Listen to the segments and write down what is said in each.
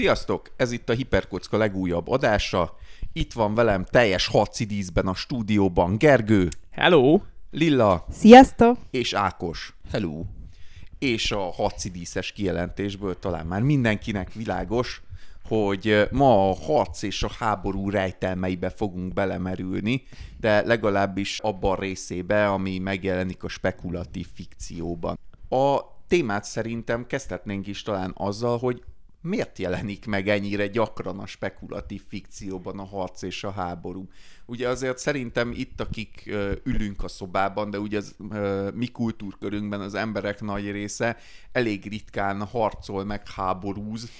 Sziasztok! Ez itt a Hiperkocka legújabb adása. Itt van velem teljes hacidíszben a stúdióban Gergő, Hello! Lilla Sziasztok! és Ákos. Hello. És a hacidíszes kijelentésből talán már mindenkinek világos, hogy ma a harc és a háború rejtelmeibe fogunk belemerülni, de legalábbis abban a részébe, ami megjelenik a spekulatív fikcióban. A témát szerintem kezdhetnénk is talán azzal, hogy miért jelenik meg ennyire gyakran a spekulatív fikcióban a harc és a háború? Ugye azért szerintem itt, akik ülünk a szobában, de ugye az mi kultúrkörünkben az emberek nagy része elég ritkán harcol meg háborúz,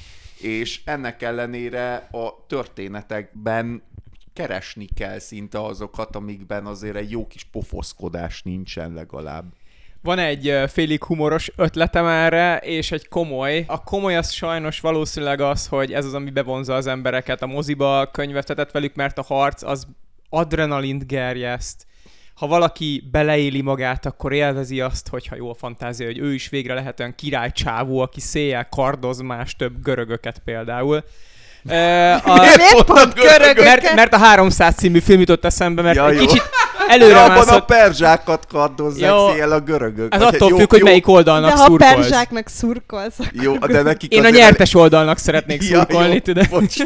és ennek ellenére a történetekben keresni kell szinte azokat, amikben azért egy jó kis pofoszkodás nincsen legalább. Van egy félig humoros ötletem erre, és egy komoly. A komoly az sajnos valószínűleg az, hogy ez az, ami bevonza az embereket a moziba, könyvetetett velük, mert a harc az adrenalint gerjeszt. Ha valaki beleéli magát, akkor élvezi azt, hogyha jó a fantázia, hogy ő is végre lehet olyan királycsávó, aki széjjel kardoz más több görögöket például. Ö, a, Miért pont görögöket? mert, mert a 300 című film jutott eszembe, mert Ja, egy jó. kicsit előre abban a mászott. perzsákat kardozzák Jó. a görögök. Ez attól jó- függ, hogy melyik De oldalnak ha szurkolsz. perzsáknak szurkolsz, akkor Jó, de nekik Én a nyertes oldalnak szeretnék Ja, szurkolni, jó, tudod. bocs.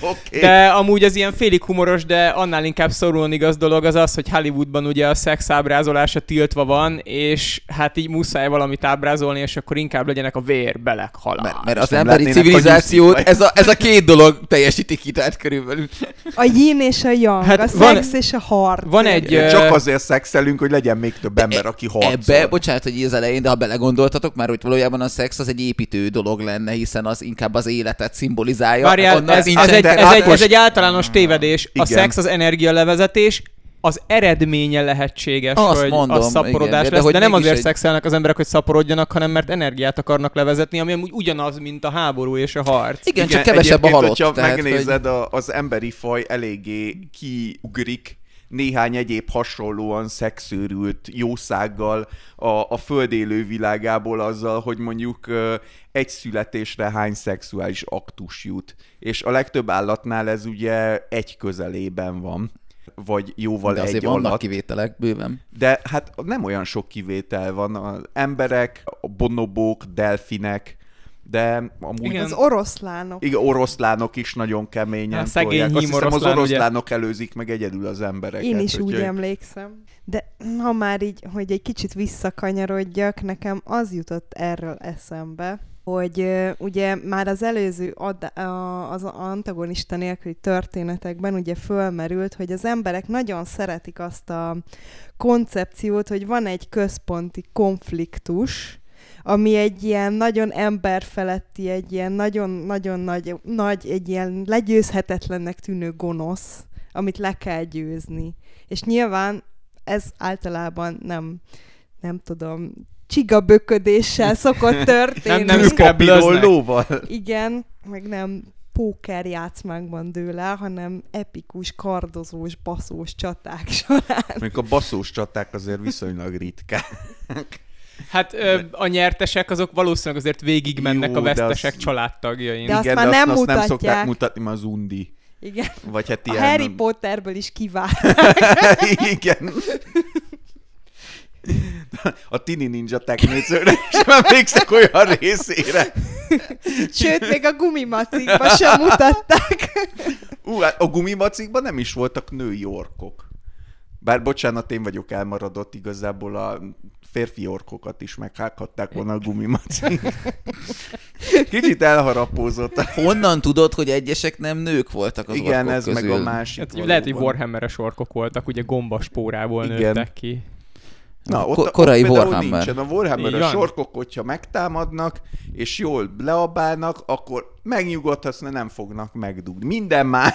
Oké. De amúgy az ilyen félig humoros, de annál inkább szorulóan igaz dolog az az, hogy Hollywoodban ugye a szex ábrázolása tiltva van, és hát így muszáj valamit ábrázolni, és akkor inkább legyenek a vér, belek, halál. Mert, mert az nem emberi a civilizációt ez a, ez a két dolog teljesíti ki, tehát körülbelül. a yin és a yang, hát a van- szex és a harc. van egy- Igen, ö, Csak azért szexelünk, hogy legyen még több ember, aki harcol. Ebbe, bocsánat, hogy így az elején, de ha belegondoltatok már, hogy valójában a szex az egy építő dolog lenne, hiszen az inkább az életet szimbolizálja. Várjál, ez, ez, egy, de ez, egy, ez egy általános tévedés. A Igen. szex az energialevezetés, az eredménye lehetséges, Azt hogy mondom, a szaporodás igen, de lesz, hogy de nem azért egy- szexelnek az emberek, hogy szaporodjanak, hanem mert energiát akarnak levezetni, ami amúgy ugyanaz, mint a háború és a harc. Igen, csak kevesebb a halott. hogyha tehát, megnézed, a, az emberi faj eléggé kiugrik néhány egyéb hasonlóan szexőrült jószággal a, a föld élő világából azzal, hogy mondjuk egy születésre hány szexuális aktus jut. És a legtöbb állatnál ez ugye egy közelében van vagy jóval de egy azért vannak alatt. kivételek bőven. De hát nem olyan sok kivétel van. Az emberek, a bonobók, delfinek, de amúgy Igen. Az oroszlánok. igen, oroszlánok is nagyon keményen A szegény tolják. Azt hiszem, az oroszlán, ugye? oroszlánok előzik meg egyedül az embereket. Én is úgy úgyhogy- emlékszem. De ha már így, hogy egy kicsit visszakanyarodjak, nekem az jutott erről eszembe, hogy ugye már az előző ad, a, az antagonista nélküli történetekben ugye fölmerült, hogy az emberek nagyon szeretik azt a koncepciót, hogy van egy központi konfliktus, ami egy ilyen nagyon emberfeletti, egy ilyen nagyon-nagyon nagy, nagy, egy ilyen legyőzhetetlennek tűnő gonosz, amit le kell győzni. És nyilván ez általában nem, nem tudom, csigaböködéssel szokott történni. Nem- nem scrabblöznek. papírollóval. Igen, meg nem póker játszmákban dől el, hanem epikus, kardozós, baszós csaták során. Mondjuk a baszós csaták azért viszonylag ritkák. Hát ö, a nyertesek azok valószínűleg azért végigmennek Jó, a de vesztesek az- családtagjain. De azt Igen, már de nem azt, azt nem szokták mutatják. mutatni, mert az undi. Igen. Vagy hát A ilyen... Harry Potterből is kivár. Igen. A Tini Ninja teknőcőre sem emlékszek olyan részére. Sőt, még a gumimacikba sem mutatták. Ú, hát a gumimacikban nem is voltak női orkok. Bár bocsánat, én vagyok elmaradott, igazából a férfi orkokat is meghághatták volna a gumimacik. Kicsit elharapózott. Honnan tudod, hogy egyesek nem nők voltak az Igen, orkok ez közül? meg a másik. Hát, lehet, hogy. Warhammeres orkok voltak, ugye gombaspórából Igen. nőttek ki. Na, ott, Ko- ott korai például Warhammer. Nincsen. A Warhammer Így a sorkok, hogyha megtámadnak, és jól leabálnak, akkor megnyugodhatsz, mert nem fognak megdugni. Minden más.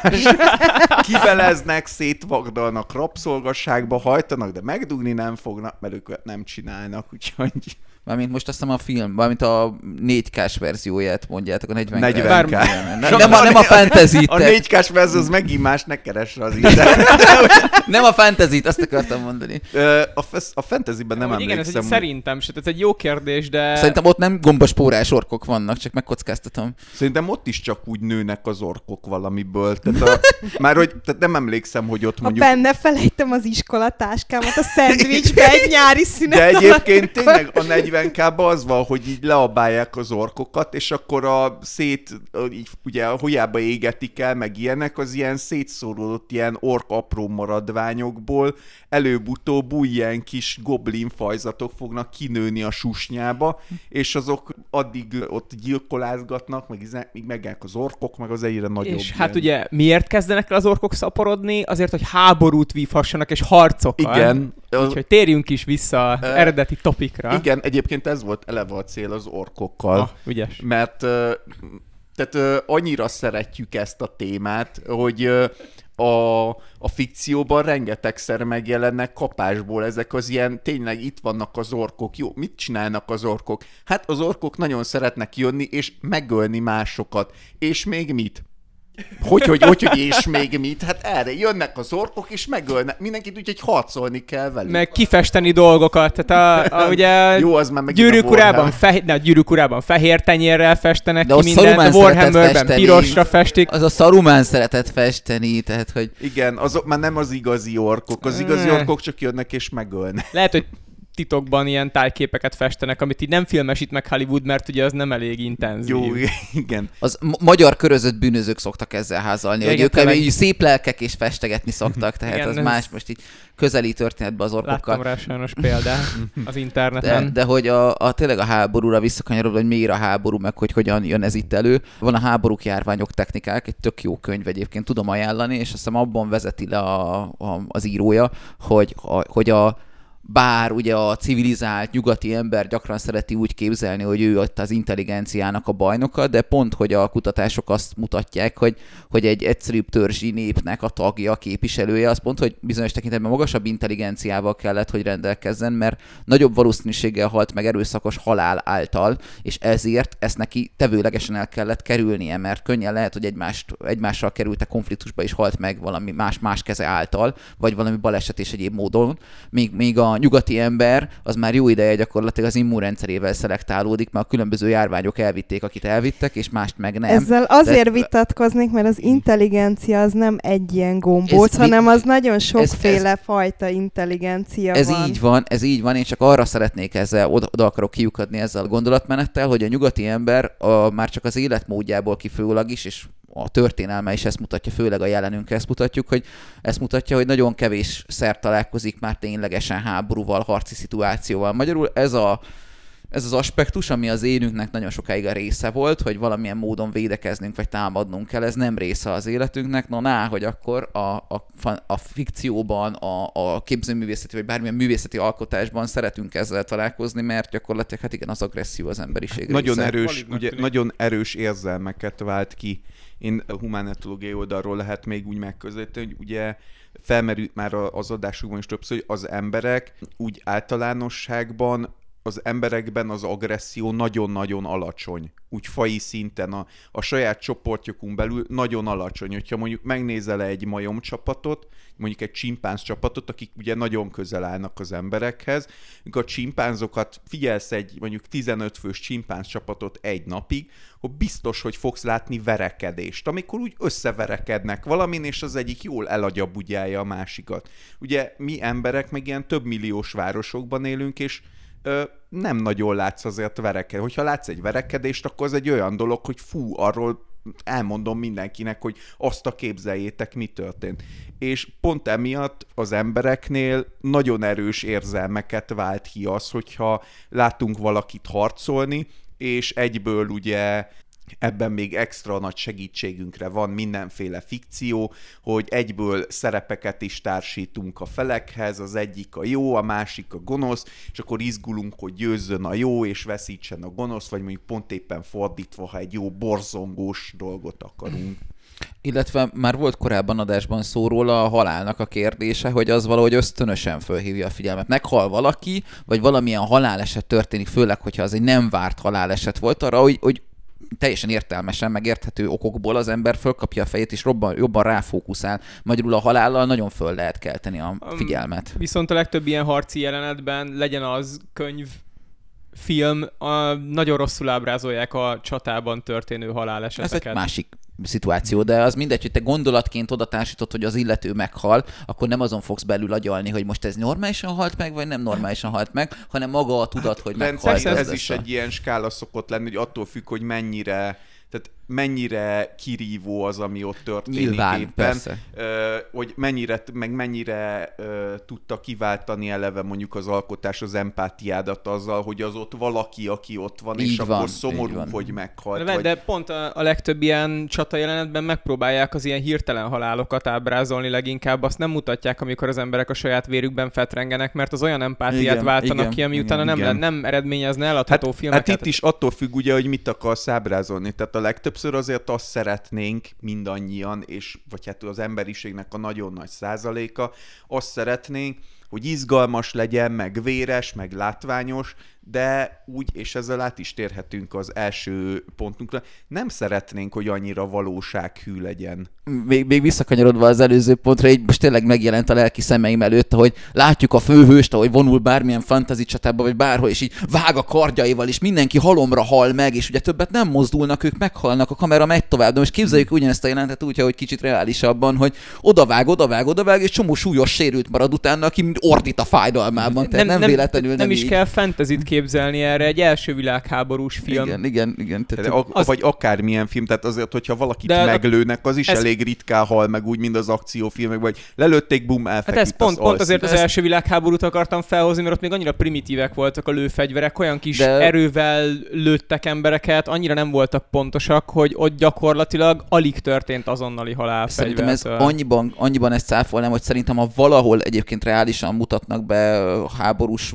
Kiveleznek, szétvagdalnak, rabszolgasságba hajtanak, de megdugni nem fognak, mert ők nem csinálnak, úgyhogy Mármint most azt hiszem a film, mármint a 4K-s verzióját mondjátok, a 40 40K. Bár- Nem, nem, nem, a, nem a fantasy A 4K-s verzió az megint más, ne keresse az internet. nem a fantasy azt akartam mondani. A, fesz- a fantasyben nem igen, ez emlékszem. egy, hogy- szerintem, sőt, ez egy jó kérdés, de... Szerintem ott nem gombaspórás orkok vannak, csak megkockáztatom. Szerintem ott is csak úgy nőnek az orkok valamiből. Tehát a, már hogy, tehát nem emlékszem, hogy ott Ha mondjuk... benne felejtem az iskolatáskámat a szendvicsbe egy nyári szünet De alatt, egyébként akkor- tényleg a 40 k az van, hogy így leabálják az orkokat, és akkor a szét, így, ugye a hojába égetik el, meg ilyenek, az ilyen szétszóródott ilyen ork apró maradványokból előbb-utóbb új ilyen kis goblin fajzatok fognak kinőni a susnyába, és azok addig ott gyilkolázgatnak, meg míg megják az orkok, meg az egyre nagyobb. És hát ilyen- ugye miért kezdenek el az orkok szaporodni? Azért, hogy háborút vívhassanak és harcokat. Igen, Úgyhogy térjünk is vissza az Ö, eredeti topikra. igen, egyébként ez volt eleve a cél az orkokkal. Ah, ügyes. mert tehát ö, annyira szeretjük ezt a témát, hogy ö, a, a fikcióban rengetegszer megjelennek kapásból ezek az ilyen, tényleg itt vannak az orkok. Jó, mit csinálnak az orkok? Hát az orkok nagyon szeretnek jönni és megölni másokat. És még mit? Hogy, hogy, hogy, hogy, és még mit? Hát erre jönnek az orkok, és megölnek mindenkit, úgyhogy harcolni kell velük. Meg kifesteni dolgokat. Tehát a, a, ugye Jó, az már gyűrűk urában, fehér, ne, gyűrűk urában fehér tenyérrel festenek De ki mindent, a Warhammerben festeni. pirosra festik. Az a Saruman szeretett festeni, tehát hogy Igen, azok már nem az igazi orkok. Az igazi orkok csak jönnek és megölnek. Lehet, hogy titokban ilyen tájképeket festenek, amit így nem filmesít meg Hollywood, mert ugye az nem elég intenzív. Jó, igen. az ma- magyar körözött bűnözők szoktak ezzel házalni, Igen, hogy ők így szép lelkek és festegetni szoktak, tehát Igen, az ez- más most így közeli történetben az orkokkal. Láttam rá sajnos példát az De, interneten. de hogy a, a, tényleg a háborúra visszakanyarodva, hogy miért a háború, meg hogy hogyan jön ez itt elő. Van a háborúk, járványok, technikák, egy tök jó könyv egyébként, tudom ajánlani, és azt hiszem abban vezeti le a, a, az írója, hogy, a, hogy a bár ugye a civilizált nyugati ember gyakran szereti úgy képzelni, hogy ő ott az intelligenciának a bajnoka, de pont, hogy a kutatások azt mutatják, hogy, hogy egy egyszerűbb törzsi népnek a tagja, a képviselője, az pont, hogy bizonyos tekintetben magasabb intelligenciával kellett, hogy rendelkezzen, mert nagyobb valószínűséggel halt meg erőszakos halál által, és ezért ezt neki tevőlegesen el kellett kerülnie, mert könnyen lehet, hogy egymást, egymással kerültek konfliktusba és halt meg valami más-más keze által, vagy valami baleset és egyéb módon, míg, míg a nyugati ember az már jó ideje gyakorlatilag az immunrendszerével szelektálódik, mert a különböző járványok elvitték, akit elvittek, és mást meg nem. Ezzel azért De- vitatkoznék, mert az intelligencia az nem egy ilyen gombóc, Ez hanem az nagyon sokféle fajta intelligencia Ez van. így van, ez így van, én csak arra szeretnék ezzel, oda, oda akarok kiukadni ezzel a gondolatmenettel, hogy a nyugati ember a, már csak az életmódjából kifolyólag is, és a történelme is ezt mutatja, főleg a jelenünk ezt mutatjuk, hogy ezt mutatja, hogy nagyon kevés szer találkozik már ténylegesen háborúval, harci szituációval. Magyarul ez a ez az aspektus, ami az énünknek nagyon sokáig a része volt, hogy valamilyen módon védekeznünk vagy támadnunk kell, ez nem része az életünknek. No, ná, hogy akkor a, a, a fikcióban, a, a képzőművészeti vagy bármilyen művészeti alkotásban szeretünk ezzel találkozni, mert gyakorlatilag hát igen, az agresszió az emberiség Nagyon része. erős, ugye, nagyon erős érzelmeket vált ki. Én a humánetológiai oldalról lehet még úgy megközelíteni, hogy ugye felmerült már az adásukban is többször, hogy az emberek úgy általánosságban az emberekben az agresszió nagyon-nagyon alacsony. Úgy fai szinten a, a saját csoportjukon belül nagyon alacsony. Hogyha mondjuk megnézel egy majom csapatot, mondjuk egy csimpánz csapatot, akik ugye nagyon közel állnak az emberekhez, amikor a csimpánzokat figyelsz egy mondjuk 15 fős csimpánz csapatot egy napig, akkor biztos, hogy fogsz látni verekedést, amikor úgy összeverekednek valamin, és az egyik jól elagyabudjálja a másikat. Ugye mi emberek meg ilyen több milliós városokban élünk, és nem nagyon látsz azért verekedést. Hogyha látsz egy verekedést, akkor az egy olyan dolog, hogy fú, arról elmondom mindenkinek, hogy azt a képzeljétek, mi történt. És pont emiatt az embereknél nagyon erős érzelmeket vált ki az, hogyha látunk valakit harcolni, és egyből ugye ebben még extra nagy segítségünkre van mindenféle fikció, hogy egyből szerepeket is társítunk a felekhez, az egyik a jó, a másik a gonosz, és akkor izgulunk, hogy győzzön a jó, és veszítsen a gonosz, vagy mondjuk pont éppen fordítva, ha egy jó borzongós dolgot akarunk. Illetve már volt korábban adásban szó róla a halálnak a kérdése, hogy az valahogy ösztönösen fölhívja a figyelmet. Meghal valaki, vagy valamilyen haláleset történik, főleg, hogyha az egy nem várt haláleset volt, arra, hogy, hogy teljesen értelmesen, meg érthető okokból az ember fölkapja a fejét, és robban, jobban ráfókuszál. Magyarul a halállal nagyon föl lehet kelteni a figyelmet. Viszont a legtöbb ilyen harci jelenetben legyen az könyv, film, a, nagyon rosszul ábrázolják a csatában történő haláleseteket. Ez egy másik szituáció, de az mindegy, hogy te gondolatként oda társítod, hogy az illető meghal, akkor nem azon fogsz belül agyalni, hogy most ez normálisan halt meg, vagy nem normálisan halt meg, hanem maga a tudat, hogy Hát, meghalt. rendszerint az ez is egy ilyen skála szokott lenni, hogy attól függ, hogy mennyire tehát mennyire kirívó az, ami ott történik Nyilván, éppen, persze. Ö, hogy mennyire, meg mennyire ö, tudta kiváltani eleve mondjuk az alkotás az empátiádat azzal, hogy az ott valaki, aki ott van, és Így van, akkor szomorú, van. hogy meghalt. De, vagy... de pont a, a legtöbb ilyen csata jelenetben megpróbálják az ilyen hirtelen halálokat ábrázolni leginkább. Azt nem mutatják, amikor az emberek a saját vérükben fetrengenek, mert az olyan empátiát Igen, váltanak igen, ki, ami igen, utána nem, igen. nem eredményezne eladható Hát, filmeket. hát itt is attól függ ugye, hogy mit akarsz ábrázolni. Tehát a legtöbbször azért azt szeretnénk mindannyian, és vagy hát az emberiségnek a nagyon nagy százaléka, azt szeretnénk, hogy izgalmas legyen, meg véres, meg látványos, de úgy, és ezzel át is térhetünk az első pontunkra, nem szeretnénk, hogy annyira valósághű legyen. még, még visszakanyarodva az előző pontra, így most tényleg megjelent a lelki szemeim előtt, hogy látjuk a főhőst, ahogy vonul bármilyen fantasy csatába, vagy bárhol, és így vág a kardjaival, és mindenki halomra hal meg, és ugye többet nem mozdulnak, ők meghalnak, a kamera megy tovább. De most képzeljük ugyanezt a jelentet úgy, hogy kicsit reálisabban, hogy odavág, odavág, odavág, és csomó súlyos sérült marad utána, aki ordít a fájdalmában. Tehát nem, nem, véletlenül nem, nem is így. kell fentezit képzelni erre, egy első világháborús film. Igen, igen, igen. Tehát, a, az-. Vagy akármilyen film, tehát azért, hogyha valakit De meglőnek, az is ez- elég ritkán hal meg, úgy, mint az akciófilmek, vagy lelőtték, bum, Hát elfeküdt, ez pont, az pont azért az első világháborút akartam felhozni, mert ott még annyira primitívek voltak a lőfegyverek, olyan kis De- erővel lőttek embereket, annyira nem voltak pontosak, hogy ott gyakorlatilag alig történt azonnali halál Szerintem ez annyiban, annyiban ezt cáfolnám, hogy szerintem ha valahol egyébként reálisan mutatnak be háborús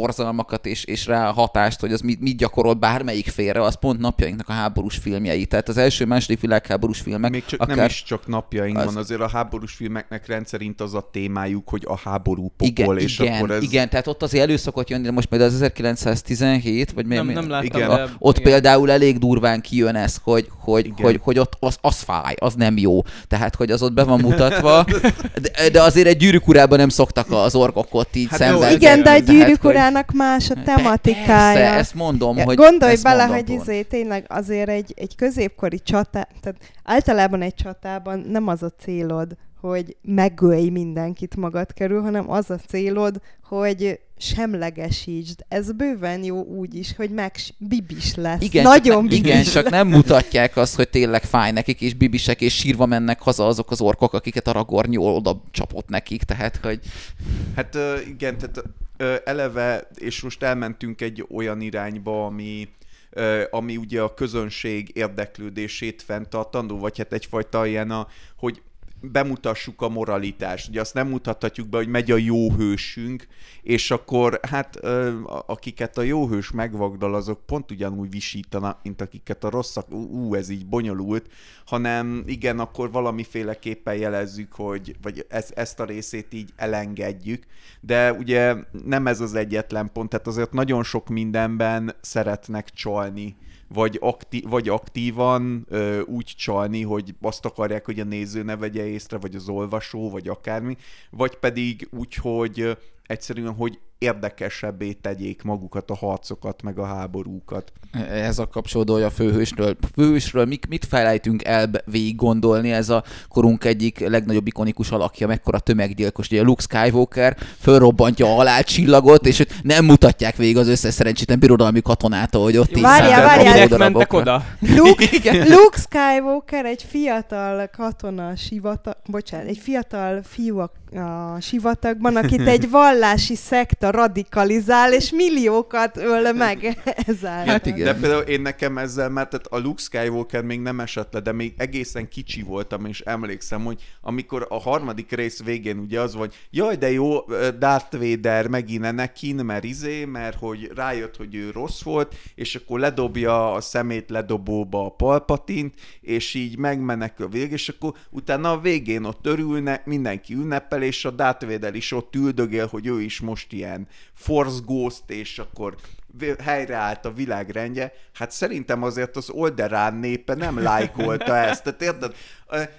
borzalmakat és, és rá hatást, hogy az mit, mit gyakorol bármelyik félre, az pont napjainknak a háborús filmjei. Tehát az első, második világháborús filmek Még csak akár... nem is csak napjainkban, az- az... azért a háborús filmeknek rendszerint az a témájuk, hogy a háború pokol, igen, és igen, akkor ez... igen, tehát ott azért elő szokott jönni, de most majd az 1917, vagy nem, mi- nem láttam, igen. a, ott igen. például elég durván kijön ez, hogy, hogy, Igen. hogy, hogy ott az, az fáj, az nem jó. Tehát, hogy az ott be van mutatva, de, de azért egy gyűrűk urában nem szoktak az orkok ott így Hát szenvedni. Igen, de a gyűrűk urának más a tematikája. Persze, ezt mondom, Ja, hogy... Gondolj ezt bele, hogy pont. izé, tényleg azért egy, egy középkori csata, tehát általában egy csatában nem az a célod, hogy megölj mindenkit magad körül, hanem az a célod, hogy semlegesítsd. Ez bőven jó úgy is, hogy meg bibis lesz. Igen, Nagyon csak, bibis igen, csak nem mutatják azt, hogy tényleg fáj nekik, és bibisek, és sírva mennek haza azok az orkok, akiket a ragornyó oda csapott nekik, tehát, hogy Hát igen, tehát eleve, és most elmentünk egy olyan irányba, ami ami ugye a közönség érdeklődését fenntartandó, vagy hát egyfajta ilyen a, hogy bemutassuk a moralitást. Ugye azt nem mutathatjuk be, hogy megy a jó hősünk, és akkor hát akiket a jó hős megvagdal, azok pont ugyanúgy visítanak, mint akiket a rosszak, ú, ez így bonyolult, hanem igen, akkor valamiféleképpen jelezzük, hogy, vagy ez, ezt a részét így elengedjük, de ugye nem ez az egyetlen pont, tehát azért nagyon sok mindenben szeretnek csalni, vagy, akti- vagy aktívan ö, úgy csalni, hogy azt akarják, hogy a néző ne vegye észre, vagy az olvasó, vagy akármi, vagy pedig úgy, hogy egyszerűen, hogy érdekesebbé tegyék magukat a harcokat, meg a háborúkat. ez a kapcsolódója a főhősről. Főhősről mit, mit felejtünk el végig gondolni, ez a korunk egyik legnagyobb ikonikus alakja, mekkora tömeggyilkos, ugye Luke Skywalker fölrobbantja a halálcsillagot, és nem mutatják végig az összes szerencsétlen birodalmi katonát, hogy ott így Várjál, várjál. Mentek oda? Luke, Luke Skywalker egy fiatal katona sivatag, bocsánat, egy fiatal fiú a, a sivatagban, akit egy vallási szekta radikalizál, és milliókat öl meg ezáltal. Hát igen. De például én nekem ezzel, mert tehát a Luke Skywalker még nem esett le, de még egészen kicsi voltam, és emlékszem, hogy amikor a harmadik rész végén ugye az vagy, jaj, de jó, Darth Vader megint Anakin, mert izé, mert hogy rájött, hogy ő rossz volt, és akkor ledobja a szemét ledobóba a palpatint, és így megmenekül a vég, és akkor utána a végén ott örülnek, mindenki ünnepel, és a Darth Vader is ott üldögél, hogy ő is most ilyen Force Ghost, és akkor helyreállt a világrendje, hát szerintem azért az Olderán népe nem lájkolta ezt, tehát érted?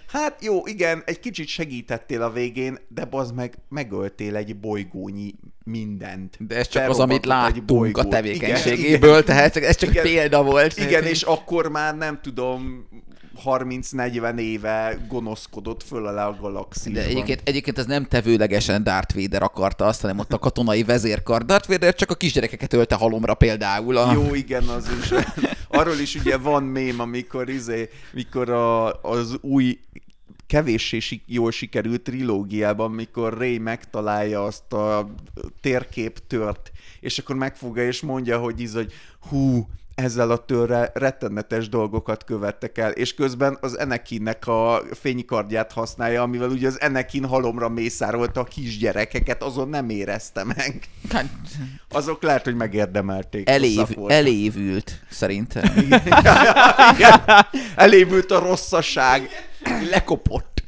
Hát jó, igen, egy kicsit segítettél a végén, de bazd meg, megöltél egy bolygónyi mindent. De ez csak az, amit láttunk a tevékenységéből, igen, tehát ez csak igen, példa volt. Igen, és akkor már nem tudom, 30-40 éve gonoszkodott föl a, a galaxisban. De egyébként, egyébként ez nem tevőlegesen Darth Vader akarta azt, hanem ott a katonai vezérkar. Darth Vader csak a kisgyerekeket ölte halomra például. A... Jó, igen, az is. Arról is ugye van mém, amikor, izé, mikor a, az új kevéssé jól sikerült trilógiában, mikor Ray megtalálja azt a térkép tört, és akkor megfogja és mondja, hogy iz, hogy hú, ezzel a törre rettenetes dolgokat követtek el, és közben az Enekinnek a fénykardját használja, amivel ugye az Enekin halomra mészárolta a kisgyerekeket, azon nem érezte meg. Hát, Azok lehet, hogy megérdemelték. Elév, elévült, szerintem. Igen. Igen. Elévült a rosszaság. Lekopott.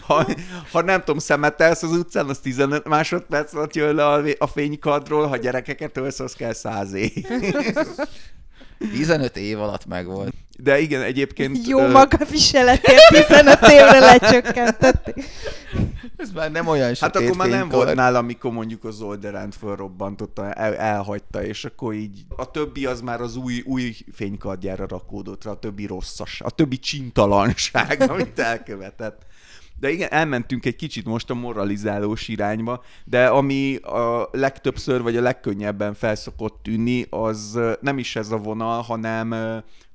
Ha, ha nem tudom, szemetelsz az utcán, az 15 másodperc alatt jön le a, a fénykardról, ha gyerekeket ölsz, az kell száz év. 15 év alatt megvolt. De igen, egyébként... Jó maga viseletért 15 évre lecsökkentették. Ez már nem olyan Hát akkor már nem volt nála, amikor mondjuk az Olderant fölrobbantotta, el, elhagyta, és akkor így a többi az már az új, új fénykardjára rakódott rá, a többi rosszas, a többi csintalanság, amit elkövetett. De igen, elmentünk egy kicsit most a moralizálós irányba, de ami a legtöbbször vagy a legkönnyebben felszokott tűnni, az nem is ez a vonal, hanem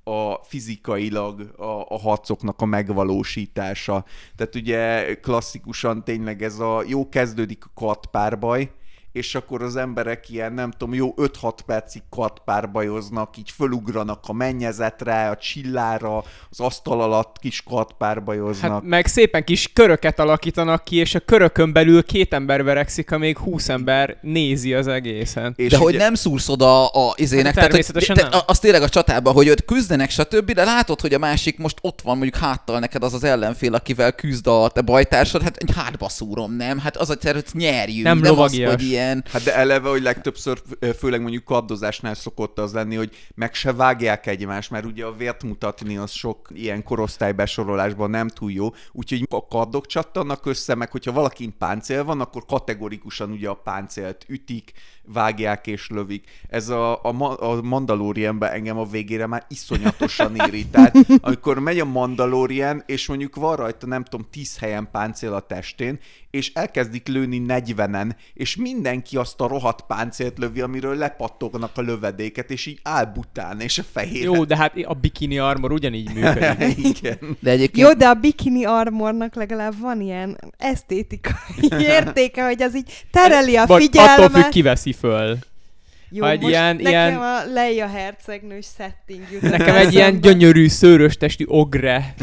a fizikailag a, a harcoknak a megvalósítása. Tehát ugye klasszikusan tényleg ez a jó kezdődik a katpárbaj, és akkor az emberek ilyen, nem tudom, jó 5-6 percig kartpárbajoznak, így fölugranak a mennyezetre, a csillára, az asztal alatt kis kartpárbajoznak. Hát meg szépen kis köröket alakítanak ki, és a körökön belül két ember verekszik, amíg 20 ember nézi az egészen. És de ugye... hogy nem szúrsz oda a izének, hát természetesen tehát, hogy, te, az tényleg a csatában, hogy őt küzdenek, stb., de látod, hogy a másik most ott van mondjuk háttal neked az az ellenfél, akivel küzd a te bajtársad, hát egy hátba szúrom, nem? Hát az a hogy nyerjünk, nem, nem az, hogy ilyen ilyen... Hát de eleve, hogy legtöbbször, főleg mondjuk kaddozásnál szokott az lenni, hogy meg se vágják egymást, mert ugye a vért mutatni az sok ilyen korosztály besorolásban nem túl jó, úgyhogy a kaddok csattannak össze, meg hogyha valakin páncél van, akkor kategorikusan ugye a páncélt ütik, vágják és lövik. Ez a, a, a Mandalorianben engem a végére már iszonyatosan irritált. Amikor megy a Mandalorian, és mondjuk van rajta, nem tudom, tíz helyen páncél a testén, és elkezdik lőni 40-en, és mindenki azt a rohadt páncélt lövi, amiről lepattognak a lövedéket, és így áll bután, és a fehér. Jó, de hát a bikini armor ugyanígy működik. Igen. De egyébként... Jó, de a bikini armornak legalább van ilyen esztétikai értéke, hogy az így tereli a figyelmet. Attól függ, kiveszi föl. Jó, ha egy most ilyen, nekem ilyen... a Leia hercegnős setting jut. Nekem egy ilyen gyönyörű, szőrös testi ogre.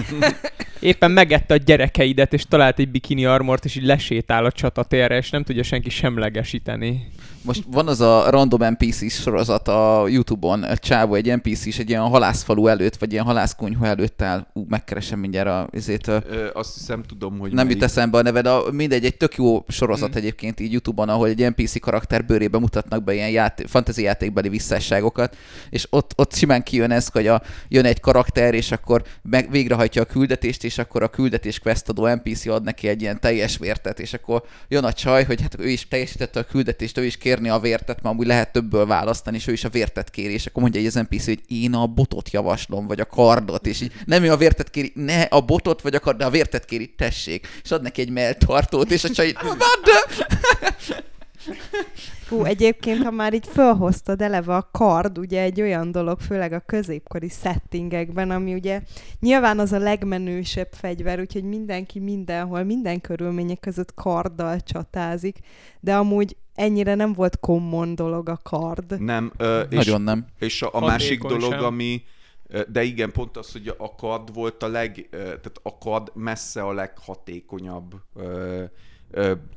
Éppen megette a gyerekeidet, és talált egy bikini armort, és így lesétál a csatatérre, és nem tudja senki semlegesíteni. Most van az a random NPC sorozat a Youtube-on, egy csávó, egy NPC is egy ilyen halászfalu előtt, vagy ilyen halászkonyha előtt áll. Ú, megkeresem mindjárt a izét. Ö, azt hiszem, tudom, hogy Nem jut eszembe a neved, a, mindegy, egy tök jó sorozat mm. egyébként így Youtube-on, ahol egy NPC karakter bőrébe mutatnak be ilyen játék, fantasy játékbeli visszásságokat, és ott, ott simán kijön ez, hogy a, jön egy karakter, és akkor meg, végrehajtja a küldetést, és akkor a küldetés questadó NPC ad neki egy ilyen teljes vértet, és akkor jön a csaj, hogy hát ő is teljesítette a küldetést, ő is kérni a vértet, mert amúgy lehet többből választani, és ő is a vértet kéri, és akkor mondja egy az NPC, hogy én a botot javaslom, vagy a kardot, és így nem ő a vértet kéri, ne a botot, vagy a kardot, de a vértet kéri, tessék, és ad neki egy melltartót, és a csaj így, Hú, egyébként, ha már így felhoztad eleve a kard, ugye egy olyan dolog, főleg a középkori settingekben, ami ugye nyilván az a legmenősebb fegyver, úgyhogy mindenki mindenhol, minden körülmények között karddal csatázik, de amúgy ennyire nem volt common dolog a kard. Nem, ö, és, Nagyon nem. és a, a Hatékony másik dolog, sem. ami de igen, pont az, hogy a kard volt a leg, tehát a kard messze a leghatékonyabb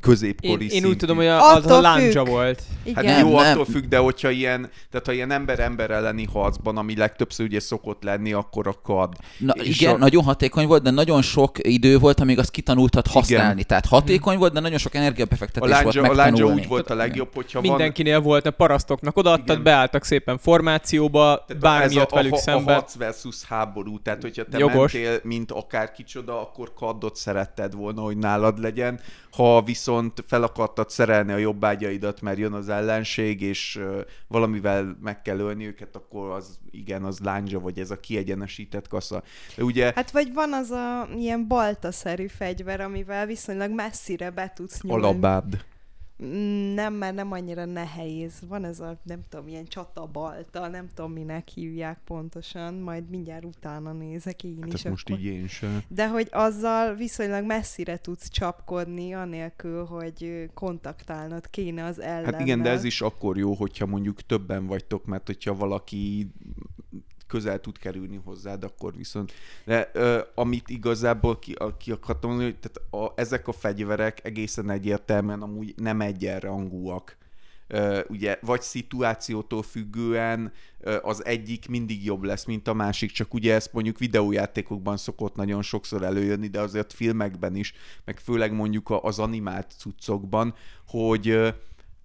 középkori Én, én úgy tudom, hogy a, az a láncsa volt. Igen. Hát jó, nem. attól függ, de hogyha ilyen, tehát ha ilyen ember-ember elleni harcban, ami legtöbbször ugye szokott lenni, akkor a kard. Na, És igen, a- nagyon hatékony volt, de nagyon sok idő volt, amíg azt kitanultad használni. Igen. Tehát hatékony volt, de nagyon sok A energiabefektetés volt a megtanulni. úgy volt a legjobb, hogyha van... Mindenkinél volt, a parasztoknak odaadtad, Igen. beálltak szépen formációba, Tehát bármi a, velük a, szembe. A harc versus háború, tehát hogyha te Jogos. mentél, mint akár kicsoda, akkor kardot szeretted volna, hogy nálad legyen. Ha viszont fel akartad szerelni a jobbágyaidat, mert jön az ellenség, és valamivel meg kell ölni őket, akkor az igen, az lándzsa, vagy ez a kiegyenesített kasza. De ugye Hát vagy van az a ilyen baltaszerű fegyver, amivel viszonylag messzire be tudsz a nyúlni. labád. Mm, Nem, mert nem annyira nehéz. Van ez a, nem tudom, ilyen csatabalta, nem tudom, minek hívják pontosan, majd mindjárt utána nézek én Hát is. ezt most így én sem. De hogy azzal viszonylag messzire tudsz csapkodni, anélkül, hogy kontaktálnod kéne az ellennel. Hát igen, de ez is akkor jó, hogyha mondjuk többen vagytok, mert hogyha valaki közel tud kerülni hozzád, akkor viszont... De ö, amit igazából ki, a, ki akartam mondani, hogy tehát a, ezek a fegyverek egészen egyértelműen amúgy nem egyenrangúak. Ö, ugye, vagy szituációtól függően ö, az egyik mindig jobb lesz, mint a másik, csak ugye ezt mondjuk videójátékokban szokott nagyon sokszor előjönni, de azért filmekben is, meg főleg mondjuk az animált cuccokban, hogy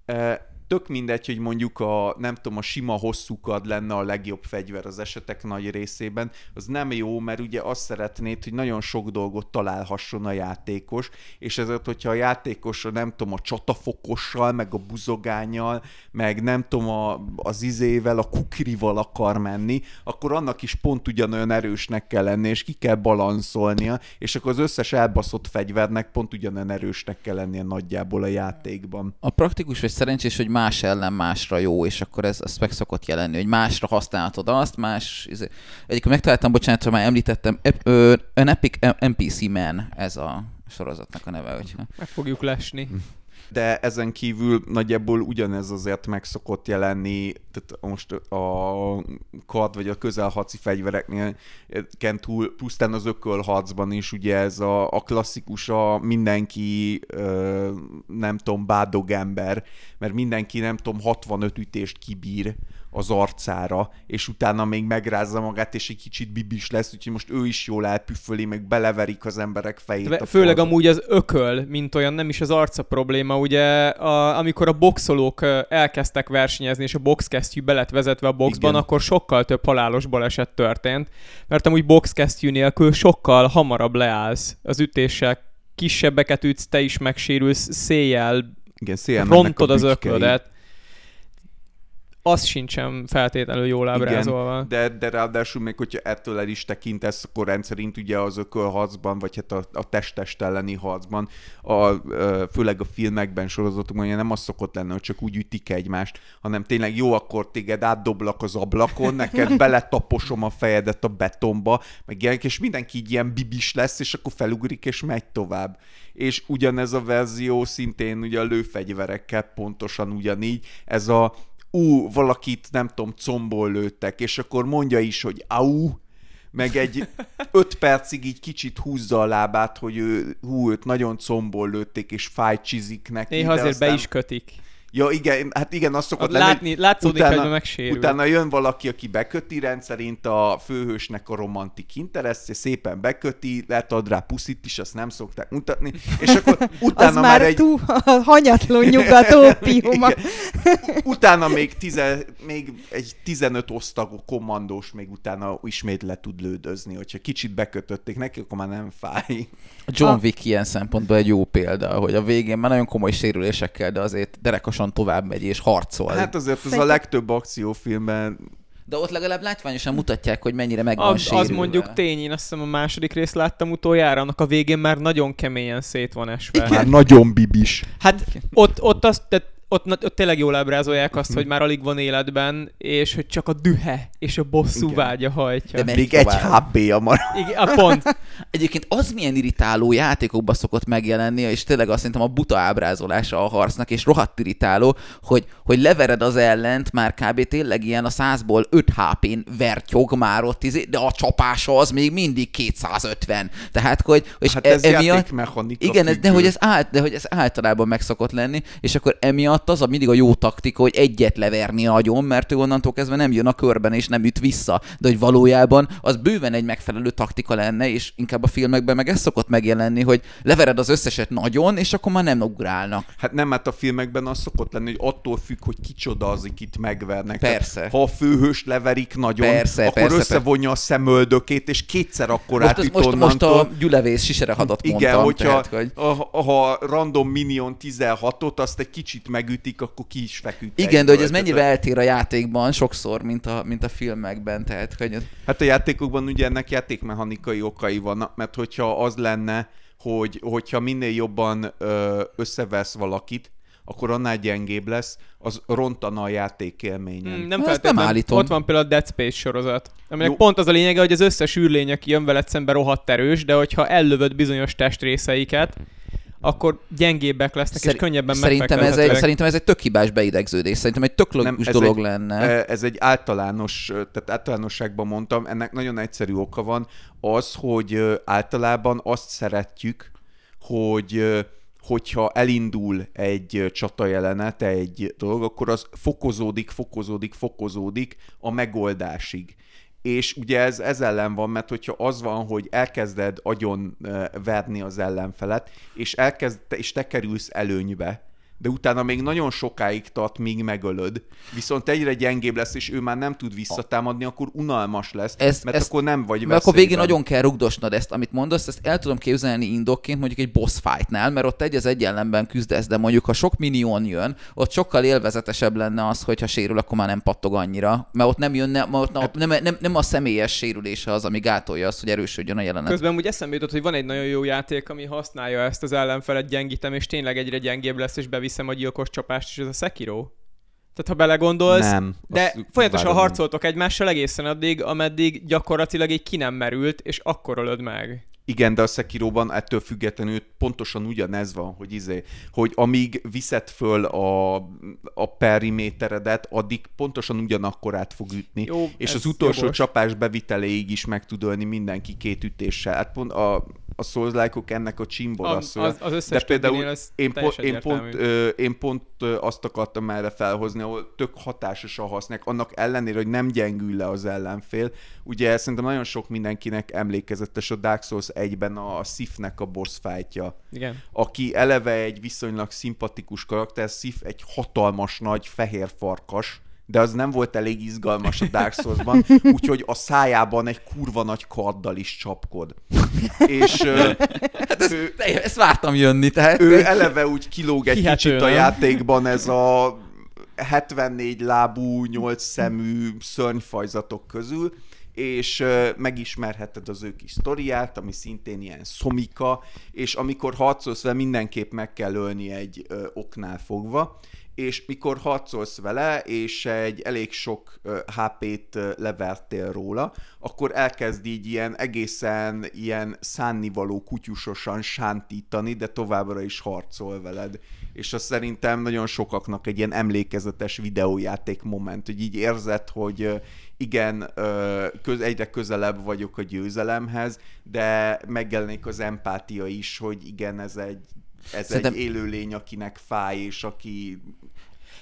ö, tök mindegy, hogy mondjuk a, nem tudom, a sima hosszú kard lenne a legjobb fegyver az esetek nagy részében, az nem jó, mert ugye azt szeretnéd, hogy nagyon sok dolgot találhasson a játékos, és ezért, hogyha a játékos, a, nem tudom, a csatafokossal, meg a buzogányjal, meg nem tudom, a, az izével, a kukrival akar menni, akkor annak is pont ugyanolyan erősnek kell lenni, és ki kell balanszolnia, és akkor az összes elbaszott fegyvernek pont ugyanolyan erősnek kell lennie nagyjából a játékban. A praktikus vagy szerencsés, hogy más ellen másra jó, és akkor ez, ez meg szokott jelenni, hogy másra használhatod azt, más... izé- Egyébként megtaláltam, bocsánat, ha már említettem, ep, ö, An Epic NPC Man ez a sorozatnak a neve, hogyha... Meg fogjuk lesni. de ezen kívül nagyjából ugyanez azért meg szokott jelenni, tehát most a kard vagy a közelharci fegyvereknél ken túl, pusztán az ökölharcban is ugye ez a, a klasszikus a mindenki ö, nem tudom, bádog ember, mert mindenki nem tudom, 65 ütést kibír az arcára, és utána még megrázza magát, és egy kicsit bibis lesz, úgyhogy most ő is jól elpüfföli, meg beleverik az emberek fejét. Ve- a Főleg falba. amúgy az ököl, mint olyan, nem is az arca probléma, ugye a, amikor a boxolók elkezdtek versenyezni, és a boxkesztyű be lett vezetve a boxban, Igen. akkor sokkal több halálos baleset történt, mert amúgy boxkesztyű nélkül sokkal hamarabb leállsz az ütéssel, kisebbeket ütsz, te is megsérülsz, széjjel Igen, széjjel rontod az öklödet. Az sincsen feltétlenül jól ábrázolva. De, de ráadásul még, hogyha ettől el is tekintesz, akkor rendszerint ugye az ökölharcban, vagy hát a, a testest elleni harcban, a, főleg a filmekben, sorozatokban, ugye nem az szokott lenni, hogy csak úgy ütik egymást, hanem tényleg jó, akkor téged átdoblak az ablakon, neked beletaposom a fejedet a betonba, meg ilyenek, és mindenki így ilyen bibis lesz, és akkor felugrik, és megy tovább. És ugyanez a verzió szintén ugye a lőfegyverekkel pontosan ugyanígy, ez a ú, valakit nem tudom, combból lőttek, és akkor mondja is, hogy au, meg egy öt percig így kicsit húzza a lábát, hogy ő, hú, őt nagyon combból lőtték, és fáj csizik neki. Néha azért be aztán- is kötik. Ja, igen, hát igen, azt szokott Az lenni, látni, látszódik, hogy megsérül. Utána jön valaki, aki beköti rendszerint a főhősnek a romantik interesztje, szépen beköti, lehet ad rá puszit is, azt nem szokták mutatni, és akkor Az utána már, már egy, túl a hanyatló nyugat ópiuma. Igen. utána még, tize, még egy 15 osztagú kommandós még utána ismét le tud lődözni, hogyha kicsit bekötötték neki, akkor már nem fáj. John Wick ilyen szempontból egy jó példa, hogy a végén már nagyon komoly sérülésekkel, de azért derekasan tovább megy és harcol. Hát azért ez a legtöbb akciófilmben De ott legalább látványosan mutatják, hogy mennyire meg van Az, az mondjuk tény, én azt hiszem a második részt láttam utoljára, annak a végén már nagyon keményen szét van esve. már nagyon bibis. Hát ott, ott azt, tehát ott, ott tényleg jól ábrázolják azt, hogy már alig van életben, és hogy csak a dühe és a bosszú Igen. vágya hajtja. De Még egy tovább. HP-ja marad. Igen, a pont. Egyébként az milyen irritáló játékokban szokott megjelenni, és tényleg azt szerintem a buta ábrázolása a harcnak, és rohadt irritáló, hogy, hogy levered az ellent, már kb. tényleg ilyen a 100-ból 5 HP-n vertyog már ott, izé, de a csapása az még mindig 250. Tehát, hogy és Hát ez e- emiatt, játékmechanika igen, ez, de, hogy ez át, de hogy ez általában meg szokott lenni, és akkor emiatt az a mindig a jó taktika, hogy egyet leverni agyon, mert ő onnantól kezdve nem jön a körben, és nem üt vissza. De hogy valójában az bőven egy megfelelő taktika lenne, és inkább a filmekben meg ez szokott megjelenni, hogy levered az összeset nagyon, és akkor már nem ugrálnak. Hát nem, hát a filmekben az szokott lenni, hogy attól függ, hogy kicsoda az, akit megvernek. Persze. Tehát, ha a főhős leverik nagyon, Persze, akkor persze, összevonja a szemöldökét, és kétszer akkorát Most, üt az, most, most a onnantól. gyülevész siserehadat Igen, mondtam. hogyha tehát, hogy... a, ha random minion 16-ot, azt egy kicsit megütik, akkor ki is feküdt. Igen, de hogy ez mennyire eltér a játékban sokszor, mint a, mint a filmekben, tehát hogy Hát a játékokban ugye ennek játékmechanikai okai vannak, mert hogyha az lenne, hogy hogyha minél jobban ö, összevesz valakit, akkor annál gyengébb lesz, az rontana a játék élményen. Mm, nem feltétlenül. nem állítom. Ott van például a Dead Space sorozat, aminek Jó. pont az a lényege, hogy az összes űrlény, aki jön veled szembe rohadt erős, de hogyha ellövöd bizonyos testrészeiket, akkor gyengébbek lesznek, Szeri- és könnyebben szerintem ez, egy, szerintem ez egy tök hibás beidegződés. Szerintem egy tök logikus dolog egy- lenne. E, Ez egy általános, tehát általánosságban mondtam, ennek nagyon egyszerű oka van, az, hogy általában azt szeretjük, hogy hogyha elindul egy ö, csatajelenet, egy dolog, akkor az fokozódik, fokozódik, fokozódik a megoldásig. És ugye ez, ez ellen van, mert hogyha az van, hogy elkezded agyon verni az ellenfelet, és, elkezd, és te kerülsz előnybe, de utána még nagyon sokáig tart, míg megölöd. Viszont egyre gyengébb lesz, és ő már nem tud visszatámadni, akkor unalmas lesz, Ezt- mert ezt- akkor nem vagy Mert akkor végén nagyon kell rugdosnod ezt, amit mondasz, ezt el tudom képzelni indokként mondjuk egy boss fightnál, mert ott egy az egy ellenben küzdesz, de mondjuk ha sok minion jön, ott sokkal élvezetesebb lenne az, hogyha sérül, akkor már nem pattog annyira, mert ott nem jönne, mert ott Hát- nem, nem, nem, a személyes sérülése az, ami gátolja azt, hogy erősödjön a jelenet. Közben úgy eszembe jutott, hogy van egy nagyon jó játék, ami használja ezt az ellenfelet gyengítem, és tényleg egyre gyengébb lesz, és beviszem a gyilkos csapást, és ez a Sekiro. Tehát ha belegondolsz, Nem. de folyamatosan várom. harcoltok egymással egészen addig, ameddig gyakorlatilag egy ki nem merült, és akkor ölöd meg. Igen, de a Sekiroban ettől függetlenül pontosan ugyanez van, hogy izé, hogy amíg viszed föl a, a periméteredet, addig pontosan ugyanakkor át fog ütni. Jó, és az utolsó jogos. csapás beviteléig is meg tud ölni mindenki két ütéssel. Hát pont a, a souls ennek a A, csimborasszója. az, az összes De például ez én, po- én, pont, ö, én pont ö, azt akartam erre felhozni, ahol tök hatásosan használják, annak ellenére, hogy nem gyengül le az ellenfél. Ugye szerintem nagyon sok mindenkinek emlékezetes a Dark Souls 1-ben a Sifnek a boss fightja Igen. aki eleve egy viszonylag szimpatikus karakter, Sif egy hatalmas nagy fehér farkas, de az nem volt elég izgalmas a Dark Souls-ban, úgyhogy a szájában egy kurva nagy karddal is csapkod. És ö, Hát ez, de ezt vártam jönni, tehát... ő eleve úgy kilóg egy Hihető, kicsit a nem? játékban ez a 74 lábú, 8 szemű szörnyfajzatok közül, és ö, megismerheted az ő kis sztoriát, ami szintén ilyen szomika, és amikor harcolsz vele, mindenképp meg kell ölni egy ö, oknál fogva, és mikor harcolsz vele, és egy elég sok HP-t levertél róla, akkor elkezd így ilyen egészen ilyen szánnivaló kutyusosan sántítani, de továbbra is harcol veled. És az szerintem nagyon sokaknak egy ilyen emlékezetes videójáték moment, hogy így érzed, hogy igen, egyre közelebb vagyok a győzelemhez, de megjelenik az empátia is, hogy igen, ez egy ez Szerintem- egy élőlény, akinek fáj, és aki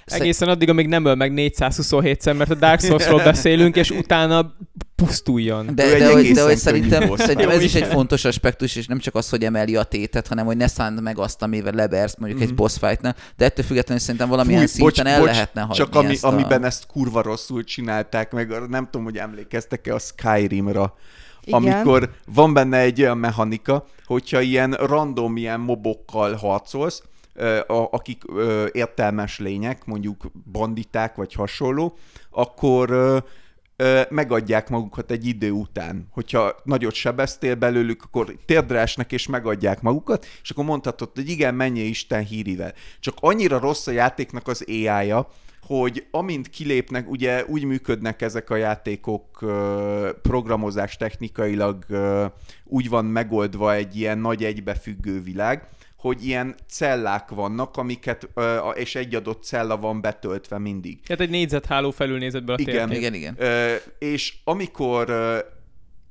Egészen addig, amíg nem öl meg 427-szer, mert a Dark Souls-ról beszélünk, és utána pusztuljon. De, de, hogy, de hogy szerintem, szerintem ez is egy fontos aspektus, és nem csak az, hogy emeli a tétet, hanem hogy ne szánd meg azt, amivel lebersz mondjuk Mhm. egy boss fightnál, de ettől függetlenül szerintem valamilyen szinten el lehetne hagyni Csak ami, ezt a... amiben ezt kurva rosszul csinálták meg, nem tudom, hogy emlékeztek-e a Skyrimra. Igen. Amikor van benne egy olyan mechanika, hogyha ilyen random ilyen mobokkal harcolsz, akik értelmes lények, mondjuk banditák vagy hasonló, akkor megadják magukat egy idő után. Hogyha nagyot sebeztél belőlük, akkor térdre esnek és megadják magukat, és akkor mondhatod, hogy igen, menjél Isten hírivel. Csak annyira rossz a játéknak az AI-ja, hogy amint kilépnek, ugye úgy működnek ezek a játékok programozás technikailag úgy van megoldva egy ilyen nagy egybefüggő világ, hogy ilyen cellák vannak, amiket, és egy adott cella van betöltve mindig. Tehát egy négyzetháló felülnézetből a Igen. térkép. Igen, igen. És amikor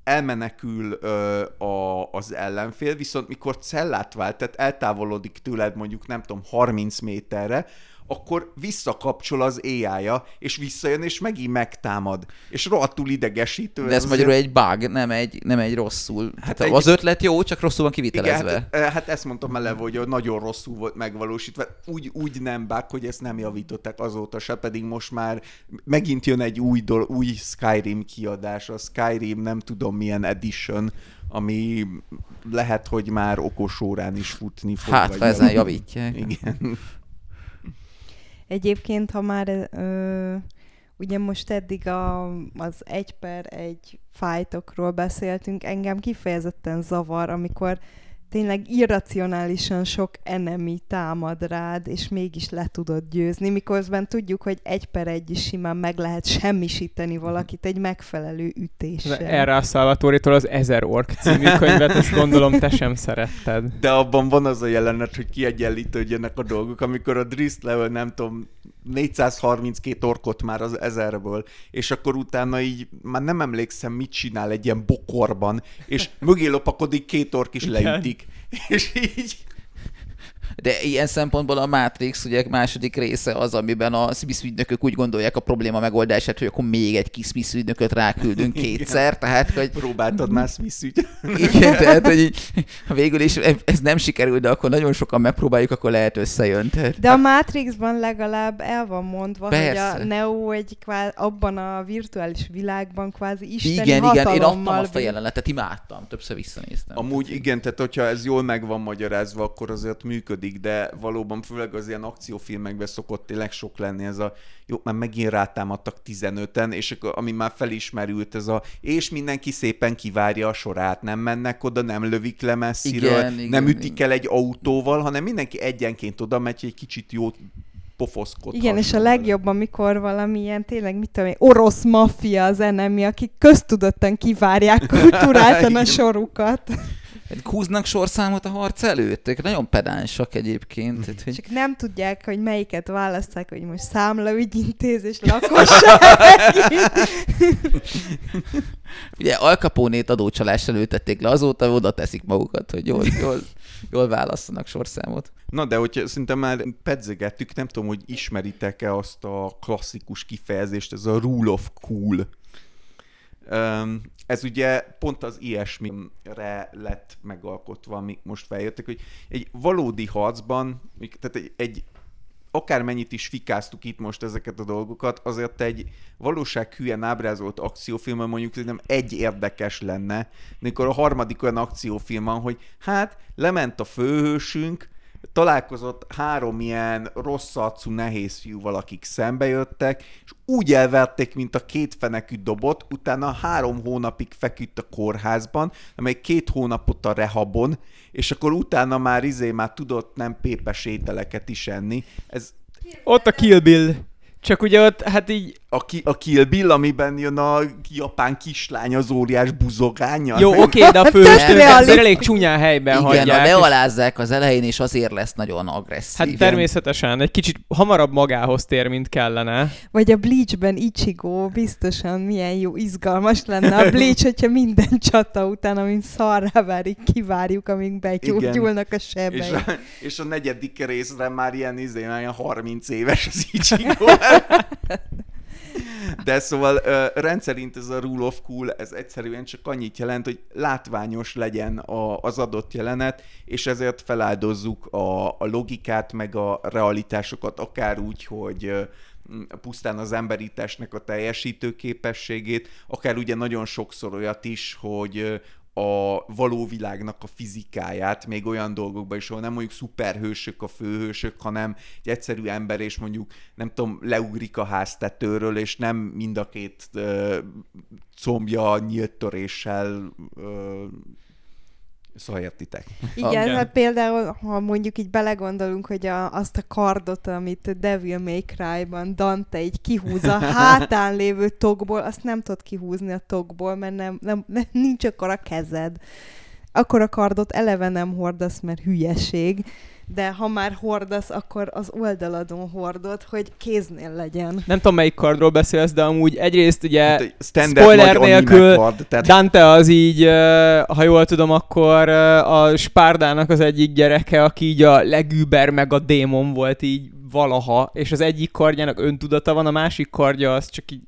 elmenekül ö, a, az ellenfél, viszont mikor cellát vált, tehát eltávolodik tőled mondjuk nem tudom 30 méterre, akkor visszakapcsol az AI-ja, és visszajön, és megint megtámad. És rohadtul idegesítő. De ez azért- magyarul egy bug, nem egy, nem egy rosszul. Hát Hát egy... Az ötlet jó, csak rosszul van igen, kivitelezve. hát, hát ezt mondtam eleve, hogy nagyon rosszul volt megvalósítva. Úgy, úgy nem bug, hogy ezt nem javították azóta se, pedig most már megint jön egy új, dol- új Skyrim kiadás, a Skyrim nem tudom milyen edition, ami lehet, hogy már okos órán is futni fog. Hát, ha ezen javítják. Igen. Egyébként, ha már ö, ugye most eddig a, az egy per egy fájtokról beszéltünk, engem kifejezetten zavar, amikor tényleg irracionálisan sok enemi támad rád, és mégis le tudod győzni, miközben tudjuk, hogy egy per egy is simán meg lehet semmisíteni valakit egy megfelelő ütéssel. Erre a Salvatoritól az Ezer Ork című könyvet, ezt gondolom te sem szeretted. De abban van az a jelenet, hogy kiegyenlítődjenek a dolgok, amikor a Drist level, nem tudom, 432 orkot már az ezerből, és akkor utána így már nem emlékszem, mit csinál egy ilyen bokorban, és mögé lopakodik két ork is leütik. És így... De ilyen szempontból a Matrix ugye második része az, amiben a Smith ügynökök úgy gondolják a probléma megoldását, hogy akkor még egy kis Smith ügynököt ráküldünk kétszer, tehát hogy Próbáltad már Smith ügy. igen, tehát hogy így, végül is ez nem sikerül, de akkor nagyon sokan megpróbáljuk, akkor lehet összejön. Tehát, De a Matrixban legalább el van mondva, hogy Persze. a Neo egy kvázi, abban a virtuális világban kvázi isteni igen, igen, én adtam azt a jelenetet, imádtam, többször visszanéztem. Amúgy igen, tehát hogyha ez jól meg van magyarázva, akkor azért működik, de valóban főleg az ilyen akciófilmekben szokott tényleg sok lenni ez a, jó, már megint rátámadtak 15-en, és akkor, ami már felismerült ez a, és mindenki szépen kivárja a sorát, nem mennek oda, nem lövik le messziről, Igen, igen, nem ütik igen. el egy autóval, hanem mindenki egyenként oda megy, hogy egy kicsit jó pofoszkodhasson. Igen, és a legjobb, amikor valamilyen tényleg, mit tudom én, orosz maffia az enemi, akik köztudottan kivárják kulturáltan a sorukat. Húznak sorszámot a harc előtt, ők nagyon pedánsak egyébként. Tehát, hogy... Csak nem tudják, hogy melyiket választák, hogy most számlaügyintézés, lakosság. Ugye Al Capone-t adócsalással ültették le, azóta oda teszik magukat, hogy jól, jól, jól válasszanak sorszámot. Na, de hogyha szerintem már pedzegettük, nem tudom, hogy ismeritek-e azt a klasszikus kifejezést, ez a rule of cool. Ez ugye pont az ilyesmire lett megalkotva, amik most feljöttek, hogy egy valódi harcban, tehát egy, egy akármennyit is fikáztuk itt most ezeket a dolgokat, azért egy valóság ábrázolt akciófilmben mondjuk szerintem egy érdekes lenne, de amikor a harmadik olyan akciófilm van, hogy hát lement a főhősünk, találkozott három ilyen rossz arcú nehéz fiúval, akik szembe jöttek, és úgy elverték, mint a két fenekű dobot, utána három hónapig feküdt a kórházban, amely két hónapot a rehabon, és akkor utána már izé már tudott nem pépes ételeket is enni. Ez Ott a Kill Bill. Csak ugye ott, hát így, a, ki, a Kill Bill, amiben jön a japán kislány az óriás buzogánya. jó, oké, de a főhőst Tök azért elég csúnyán helyben Igen, hagyják. a és- lealázzák az elején, és azért lesz nagyon agresszív. Hát természetesen, egy kicsit hamarabb magához tér, mint kellene. Vagy a Bleachben Ichigo, biztosan milyen jó, izgalmas lenne a Bleach, hogyha minden csata után, amint szarrá várik, kivárjuk, amíg begyógyulnak a és, sebei. a, és a negyedik részre már ilyen, izé, már ilyen 30 éves az Ichigo. De szóval uh, rendszerint ez a rule of cool, ez egyszerűen csak annyit jelent, hogy látványos legyen a, az adott jelenet, és ezért feláldozzuk a, a logikát, meg a realitásokat, akár úgy, hogy uh, pusztán az emberi testnek a teljesítő képességét, akár ugye nagyon sokszor olyat is, hogy a való világnak a fizikáját, még olyan dolgokban is, ahol nem mondjuk szuperhősök a főhősök, hanem egy egyszerű ember, és mondjuk, nem tudom, leugrik a háztetőről, és nem mind a két ö, combja nyílt töréssel ö, Szóval értitek. Igen, Igen. hát például, ha mondjuk így belegondolunk, hogy a, azt a kardot, amit Devil May Cry-ban Dante így kihúz a hátán lévő tokból, azt nem tudod kihúzni a tokból, mert nem, nem, nem, nincs akkor a kezed. Akkor a kardot eleve nem hordasz, mert hülyeség, de ha már hordasz, akkor az oldaladon hordod, hogy kéznél legyen. Nem tudom, melyik kardról beszélsz, de amúgy egyrészt ugye Hát spoiler nélkül kard, tehát Dante az így, ha jól tudom, akkor a Spárdának az egyik gyereke, aki így a legüber meg a démon volt így valaha, és az egyik kardjának öntudata van, a másik kardja az csak így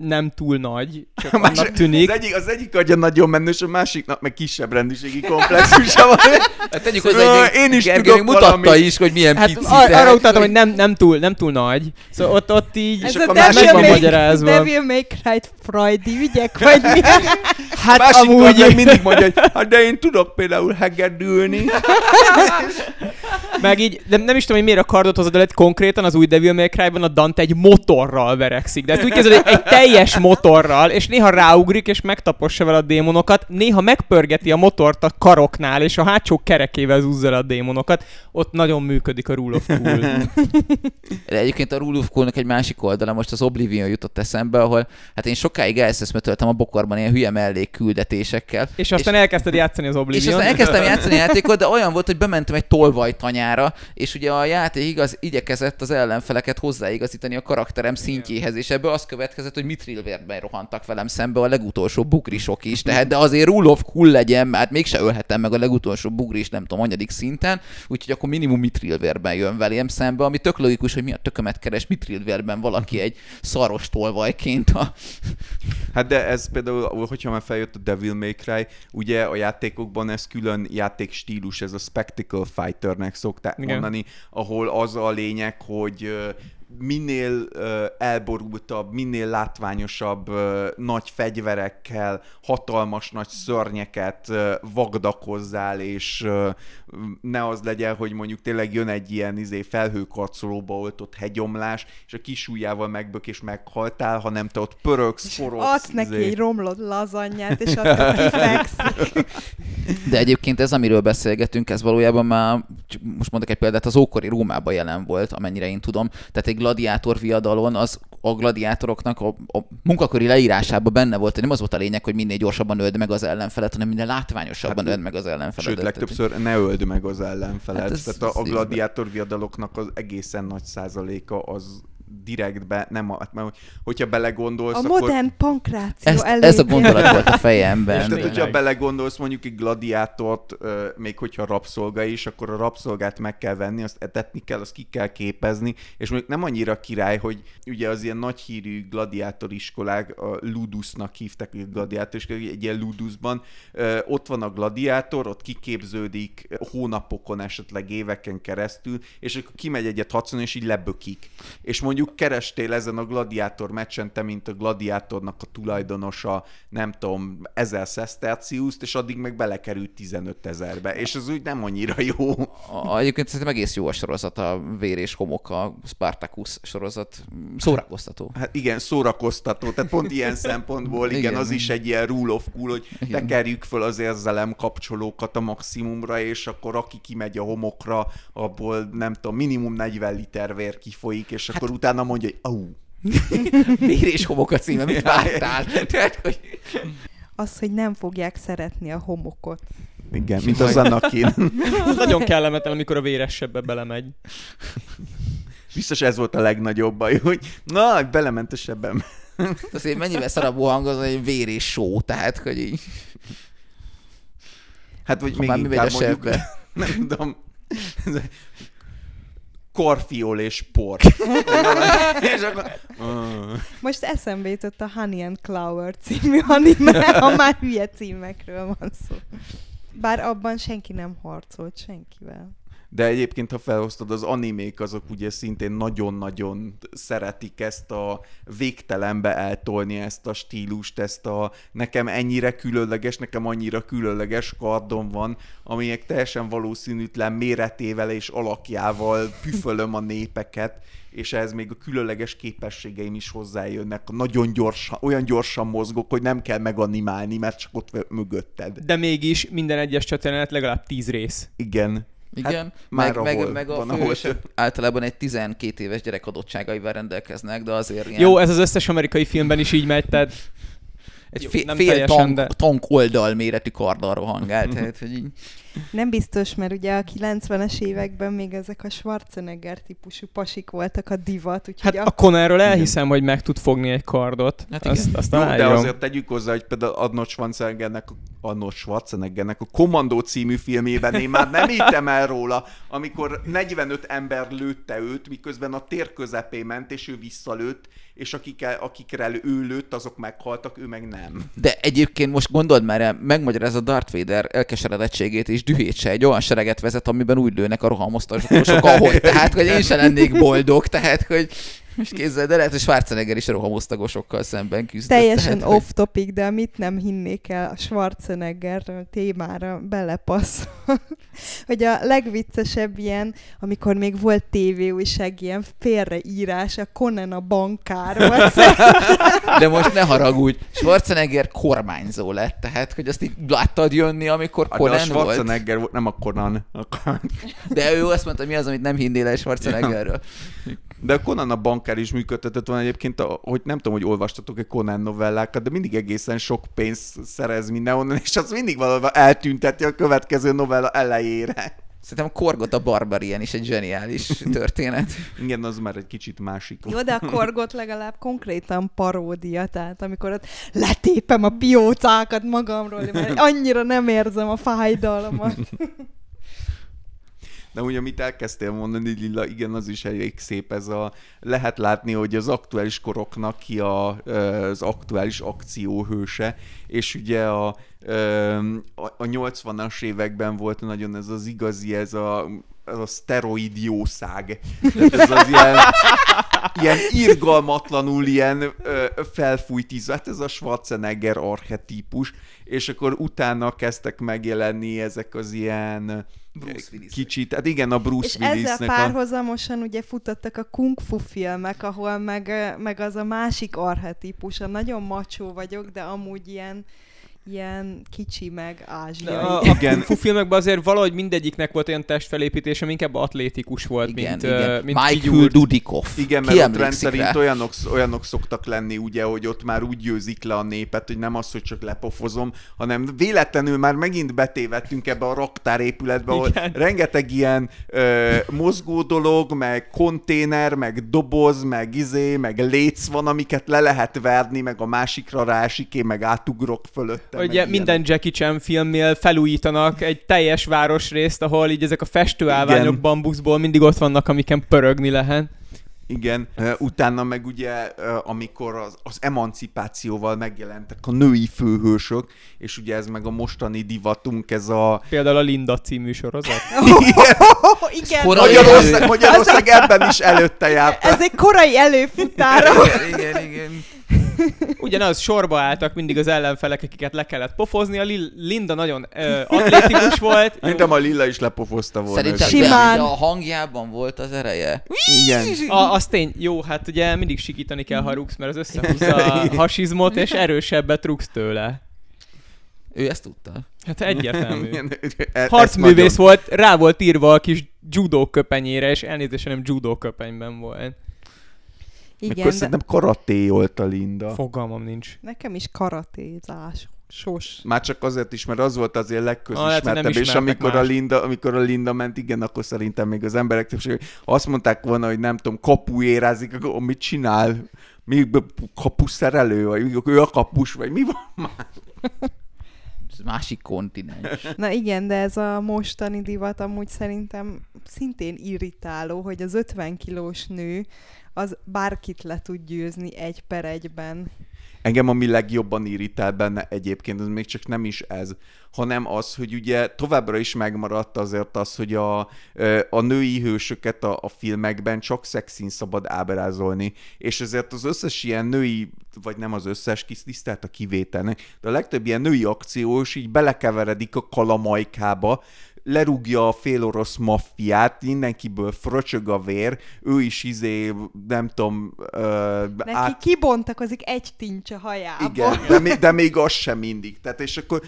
nem túl nagy, csak A másik- annak tűnik. Az egyik, az egyik adja nagyon menő, és a másiknak meg kisebb rendűségi komplexusa van. Hát tegyük hozzá, hogy én is Gergely tudok mutatta valamit. is, hogy milyen Hát pici. ar- arra utaltam, hogy nem, nem, túl, nem túl nagy. Szóval ott, ott így... És Ez akkor a másik van magyarázva. Devil May Cry Freudi ügyek, vagy mi? Hát Másik amúgy... meg mindig mondja, hogy hát de én tudok például hegedülni. Meg így, de nem is tudom, hogy miért a kardot hozod hogy konkrétan az új Devil May Cry-ban a Dante egy motorral verekszik. De ezt úgy hogy egy teljes motorral, és néha ráugrik, és megtapossa vele a démonokat, néha megpörgeti a motort a karoknál, és a hátsó kerekével zúzza a démonokat. Ott nagyon működik a Rule of Cool. De egyébként a Rule of Cool-nak egy másik oldala, most az Oblivion jutott eszembe, ahol hát én sokáig elszeszmetöltem a bokorban ilyen hülye mellék küldetésekkel. És aztán elkezdted játszani az És Oblivion. aztán elkezdtem játszani a játékot, de olyan volt, hogy bementem egy tolvajtanyára, és ugye a játék igaz, igyekezett az ellenfeleket hozzáigazítani a karakterem szintjéhez, és ebből az következett, hogy mitrilvérben rohantak velem szembe a legutolsó bugrisok is, tehát de azért rule of cool legyen, mert mégse ölhetem meg a legutolsó bugris, nem tudom, anyadik szinten, úgyhogy akkor minimum mitrilvérben jön velem szembe, ami tök logikus, hogy mi a tökömet keres mitrilvérben valaki egy szaros tolvajként a... Hát de ez például, hogyha már feljött a Devil May Cry, ugye a játékokban ez külön játékstílus, ez a Spectacle Fighternek szokták Igen. mondani, ahol az a lényeg, hogy minél ö, elborultabb, minél látványosabb ö, nagy fegyverekkel, hatalmas nagy szörnyeket ö, vagdakozzál, és ö, ne az legyen, hogy mondjuk tényleg jön egy ilyen izé, felhőkarcolóba oltott hegyomlás, és a kis ujjával megbök és meghaltál, hanem te ott pörögsz, forogsz. Adsz neki izé. egy romlott lazanyát, és attól kifekszik. De egyébként ez, amiről beszélgetünk, ez valójában már, most mondok egy példát, az ókori Rómában jelen volt, amennyire én tudom. Tehát egy gladiátor viadalon az a gladiátoroknak a, a munkaköri leírásában benne volt, hogy nem az volt a lényeg, hogy minél gyorsabban öld meg az ellenfelet, hanem minél látványosabban Hát, öld meg az ellenfelet. Sőt, legtöbbször ne öld meg az ellenfelet. Hát ez- Tehát a, a gladiátor viadaloknak az egészen nagy százaléka az direktbe nem, a, hát mert hogyha belegondolsz, A akkor... modern pankráció Ez, elég. ez a gondolat volt a És fejemben. tehát, Tényleg. hogyha belegondolsz mondjuk egy gladiátort, még hogyha rabszolga is, akkor a rabszolgát meg kell venni, azt etetni kell, azt ki kell képezni, és mondjuk nem annyira király, hogy ugye az ilyen nagy hírű gladiátor iskolák, a Ludusnak hívták, a gladiátor iskolák, egy ilyen Ludusban, ott van a gladiátor, ott kiképződik hónapokon, esetleg éveken keresztül, és akkor kimegy egyet harcolni, és így lebökik. És mondjuk kerestél ezen a gladiátor meccsen, te, mint a gladiátornak a tulajdonosa, nem tudom, ezer szeszterciuszt, és addig meg belekerült 15 ezerbe, és az úgy nem annyira jó. A, egyébként szerintem egész jó a sorozat, a Vér és Homok, a Spartacus sorozat. Szórakoztató. Hát igen, szórakoztató, tehát pont ilyen szempontból, igen, Igen. az is egy ilyen rule of cool, hogy Igen. tekerjük föl az érzelem kapcsolókat a maximumra, és akkor aki kimegy a homokra, abból nem tudom, minimum 40 liter vér kifolyik, és akkor utána mondja, hogy au. Vér és Homok a címe, mit vártál? Tehát, hogy... Az, hogy nem fogják szeretni a homokot. Igen, mint az Anakin. Nagyon kellemetlen, amikor a véresebbe belemegy. Biztos ez volt a legnagyobb baj, hogy na, belement a sebem. Azért mennyivel szarabbul hangozna egy vér és só, tehát, hogy így... Hát, vagy Ha még már mi megy inkább mondjuk, nem tudom, korfiol és por. és akkor... Most eszembe jutott a Honey and Clover című anime, ha már hülye címekről van szó. Bár abban senki nem harcolt senkivel. De egyébként, ha felhoztad, az animék azok ugye szintén nagyon-nagyon szeretik ezt a végtelenbe eltolni ezt a stílust, ezt a nekem ennyire különleges, nekem annyira különleges kardom van, amelyek teljesen valószínűtlen méretével és alakjával püfölöm a népeket, és ehhez még a különleges képességeim is hozzájönnek. Nagyon gyorsan, olyan gyorsan mozgok, hogy nem kell meganimálni, mert csak ott mögötted. De mégis minden egyes csatornát legalább tíz rész. Igen. Igen, Hát hát, már meg, meg, meg a főhősök általában egy 12 éves gyerek adottságaival rendelkeznek, de azért ilyen... Jó, ez az összes amerikai filmben is így megy, tehát egy jó, fél, fél teljesen, tank, de- tank oldal méretű karddal rohangál, tehát hogy így... Nem biztos, mert ugye a 90-es években még ezek a Schwarzenegger típusú pasik voltak a divat, úgyhogy hát a Conanról elhiszem, hogy meg tud fogni egy kardot. Hát igen. azt, azt Jó, de azért tegyük hozzá, hogy például Arnold Schwarzeneggernek, Arnold Schwarzeneggernek a Commando című filmében én már nem hittem el róla, amikor 45 ember lőtte őt, miközben a tér közepén ment, és ő visszalőtt, és akikkel, akikre ő lőtt, azok meghaltak, ő meg nem. De egyébként most gondold már el, megmagyarázza a Darth Vader elkeseredettségét és dühét se egy olyan sereget vezet, amiben úgy lőnek a rohamosztagosok, ahogy. Tehát, hogy én se lennék boldog, tehát, hogy most kézzel, de lehet, hogy Schwarzenegger is a rohamosztagosokkal szemben küzdött. Teljesen tehát, hogy- off topic, de amit nem hinnék el a Schwarzenegger témára belepasz, hogy a legviccesebb ilyen, amikor még volt tévéújság, ilyen félreírás, a Conan a bankár volt. De most ne haragudj, Schwarzenegger kormányzó lett, tehát, hogy azt így láttad jönni, amikor a Conan volt. Schwarzenegger volt, nem a Conan. A Conan. De ő azt mondta, mi az, amit nem hinnél el Schwarzeneggerről. De a Conan a bankár is működtetett van egyébként, hogy nem tudom, hogy olvastatok-e Conan novellákat, de mindig egészen sok pénzt szerez mindenhonnan, és az mindig valahol eltünteti a következő novella elejére. Szerintem a Korgot a Barbarian is egy zseniális történet. Igen, az már egy kicsit másik. Jó, de a korgot legalább konkrétan paródia, tehát amikor ott letépem a piócákat magamról, mert annyira nem érzem a fájdalmat. De ugye, amit elkezdtél mondani, Lilla, igen, az is elég szép ez a... Lehet látni, hogy az aktuális koroknak ki a, az aktuális akcióhőse, és ugye a, a 80-as években volt nagyon ez az igazi, ez a ez a szteroid jószág. Tehát ez az ilyen, ilyen irgalmatlanul ilyen ö, felfújt íz. Hát ez a Schwarzenegger archetípus, és akkor utána kezdtek megjelenni ezek az ilyen Bruce Willis. kicsit, hát igen, a Bruce És ezzel Willisnek a... párhuzamosan ugye futottak a kung fu filmek, ahol meg, meg az a másik archetípus, a nagyon macsó vagyok, de amúgy ilyen, ilyen kicsi meg ázsiai. A, a Igen. Fu filmekben azért valahogy mindegyiknek volt olyan testfelépítése, inkább atlétikus volt, Igen, mint, igen. ö, mint Michael kigyúrt. Dudikoff. Igen, Ki mert ott emlékszik rendszerint rá? olyanok, olyanok szoktak lenni, ugye, hogy ott már úgy győzik le a népet, hogy nem az, hogy csak lepofozom, hanem véletlenül már megint betévettünk ebbe a raktárépületbe, ahol rengeteg ilyen ö, mozgó dolog, meg konténer, meg doboz, meg izé, meg léc van, amiket le lehet verni, meg a másikra rásik, én meg átugrok fölötte. Ugye meg minden Jackie Chan filmnél felújítanak egy teljes városrészt, ahol így ezek a festőállványok Igen. bambuszból mindig ott vannak, amiken pörögni lehet. Igen, utána meg ugye, amikor az, az emancipációval megjelentek a női főhősök, és ugye ez meg a mostani divatunk, ez a... Például a Linda című sorozat. Igen, korai Magyarország, Magyarország ebben is előtte járt. ez egy korai előfutára. Igen, igen. Ugyanaz, sorba álltak mindig az ellenfelek, akiket le kellett pofozni. A Lil- Linda nagyon ö, atlétikus volt. Szerintem a Lilla is lepofozta volna. Szerintem de a hangjában volt az ereje. Igen. A, az tény, jó, hát ugye mindig sikítani kell, ha rúgsz, mert az összehúzza a hasizmot, és erősebbet rúgsz tőle. Ő ezt tudta. Hát egyértelmű. E- Harcművész volt, rá volt írva a kis judó köpenyére, és elnézést, nem judó köpenyben volt. Mikor Igen, de szerintem karaté volt a Linda. Fogalmam nincs. nekem is karatézás. Sos. Már csak azért is, mert az volt azért Ah, legközismertebb, nem és amikor a, más. Linda, amikor a Linda ment, igen, akkor szerintem még az emberek többsége azt mondták volna, hogy nem tudom, kapuérázik, akkor mit csinál? Mi kapuszerelő, vagy ő a kapus, vagy mi van már? Ez másik kontinens. Na igen, de ez a mostani divat amúgy szerintem szintén irritáló, hogy az 50 kilós nő az bárkit le tud győzni egy per egyben. Engem ami legjobban irritál benne egyébként, ez még csak nem is ez, hanem az, hogy ugye továbbra is megmaradt azért az, hogy a, a női hősöket a, a filmekben csak szexin szabad ábrázolni, és ezért az összes ilyen női, vagy nem az összes, kis tisztelt a kivételnek, de a legtöbb ilyen női akciós így belekeveredik a kalamajkába, lerúgja a félorosz maffiát, mindenkiből fröcsög a vér, ő is izé, nem tudom, ö, Neki át, kibontakozik egy tincs a hajából. igen, de, még, de még az sem mindig. Tehát és akkor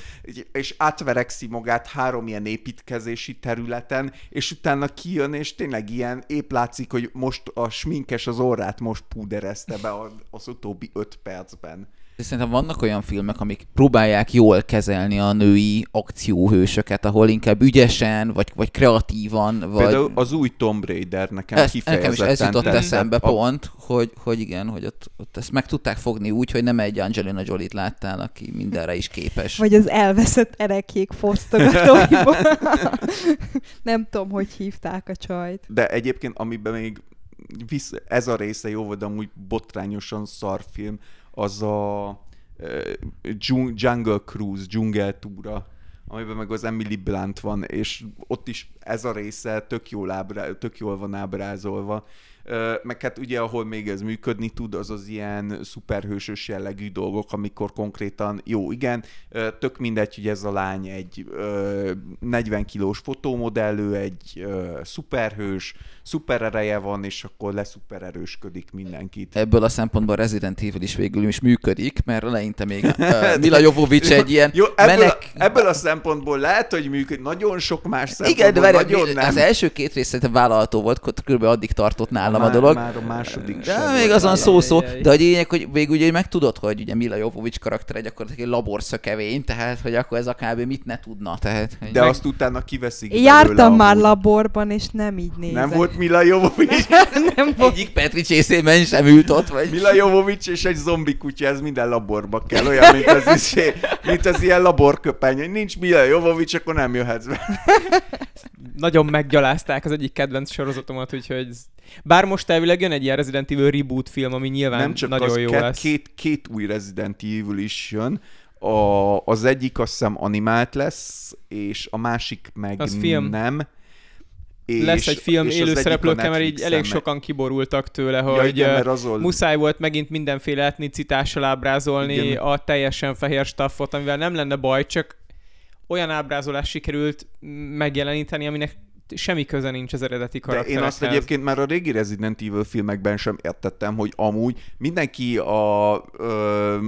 és átverekszi magát három ilyen építkezési területen, és utána kijön, és tényleg ilyen épp látszik, hogy most a sminkes az orrát most púderezte be az utóbbi öt percben. És Szerintem vannak olyan filmek, amik próbálják jól kezelni a női akcióhősöket, ahol inkább ügyesen, vagy, vagy kreatívan, vagy... Például az új Tomb Raider nekem ez, kifejezetten nekem is ez jutott eszembe A- pont, hogy, hogy igen, hogy ott, ott ezt meg tudták fogni úgy, hogy nem egy Angelina Jolie-t láttál, aki mindenre is képes. Vagy az elveszett erekék fosztogatóiból. Nem tudom, hogy hívták a csajt. De egyébként, amiben még visz, ez a része jó volt, de amúgy botrányosan szar film, az a Jungle Cruise, dzsungeltúra, amiben meg az Emily Blunt van, és ott is ez a része tök jól, ábrá, tök jól van ábrázolva. Meg hát ugye, ahol még ez működni tud, az az ilyen szuperhősös jellegű dolgok, amikor konkrétan, jó, igen, tök mindegy, hogy ez a lány egy ö, 40 kilós fotómodellő, egy szuperhős, szuperereje van, és akkor leszupererősködik mindenkit. Ebből a szempontból Resident Evil is végül is működik, mert eleinte még uh, Mila Jovovich egy ilyen Jó, ebből, menek... a, ebből a szempontból lehet, hogy működik, nagyon sok más Igen, de szempontból várj, nagyon nem. az első két rész szerintem vállalható volt, kb. addig tartott nálam már, a dolog. Már a második De sem még azon szó-szó, de a lényeg, hogy végül ugye megtudod, hogy ugye Mila Jovovich karaktere gyakorlatilag egy laborszökevény, tehát hogy akkor ez a kb. mit ne tudna, tehát... hogy- De azt utána kiveszik jártam már amúgy. laborban, és nem így nézek. Nem volt Mila Jovovich? nem volt. Egyik Petri csészében sem ült ott, vagy... Mila Jovovich és egy zombi kutya, ez minden laborba kell, olyan, mint az, is, mint az ilyen laborköpeny, hogy nincs Mila Jovovich, akkor nem jöhetsz be. Nagyon meggyalázták az egyik kedvenc sorozatomat, úgyhogy... Bár most elvileg jön egy ilyen Resident Evil reboot film, ami nyilván nem csak nagyon az, jó két, lesz. Két, két új Resident Evil is jön, a, az egyik azt hiszem animált lesz, és a másik meg Az film. nem. És, lesz egy film és az élő egyik a szereplőkkel, mert így elég sokan kiborultak tőle, Ja, hogy igen, azon... muszáj volt megint mindenféle etnicitással ábrázolni Igen. a teljesen fehér staffot, amivel nem lenne baj, csak olyan ábrázolás sikerült megjeleníteni, aminek semmi köze nincs az eredeti De karakterekhez. én azt egyébként már a régi Resident Evil filmekben sem értettem, hogy amúgy mindenki a... Ö,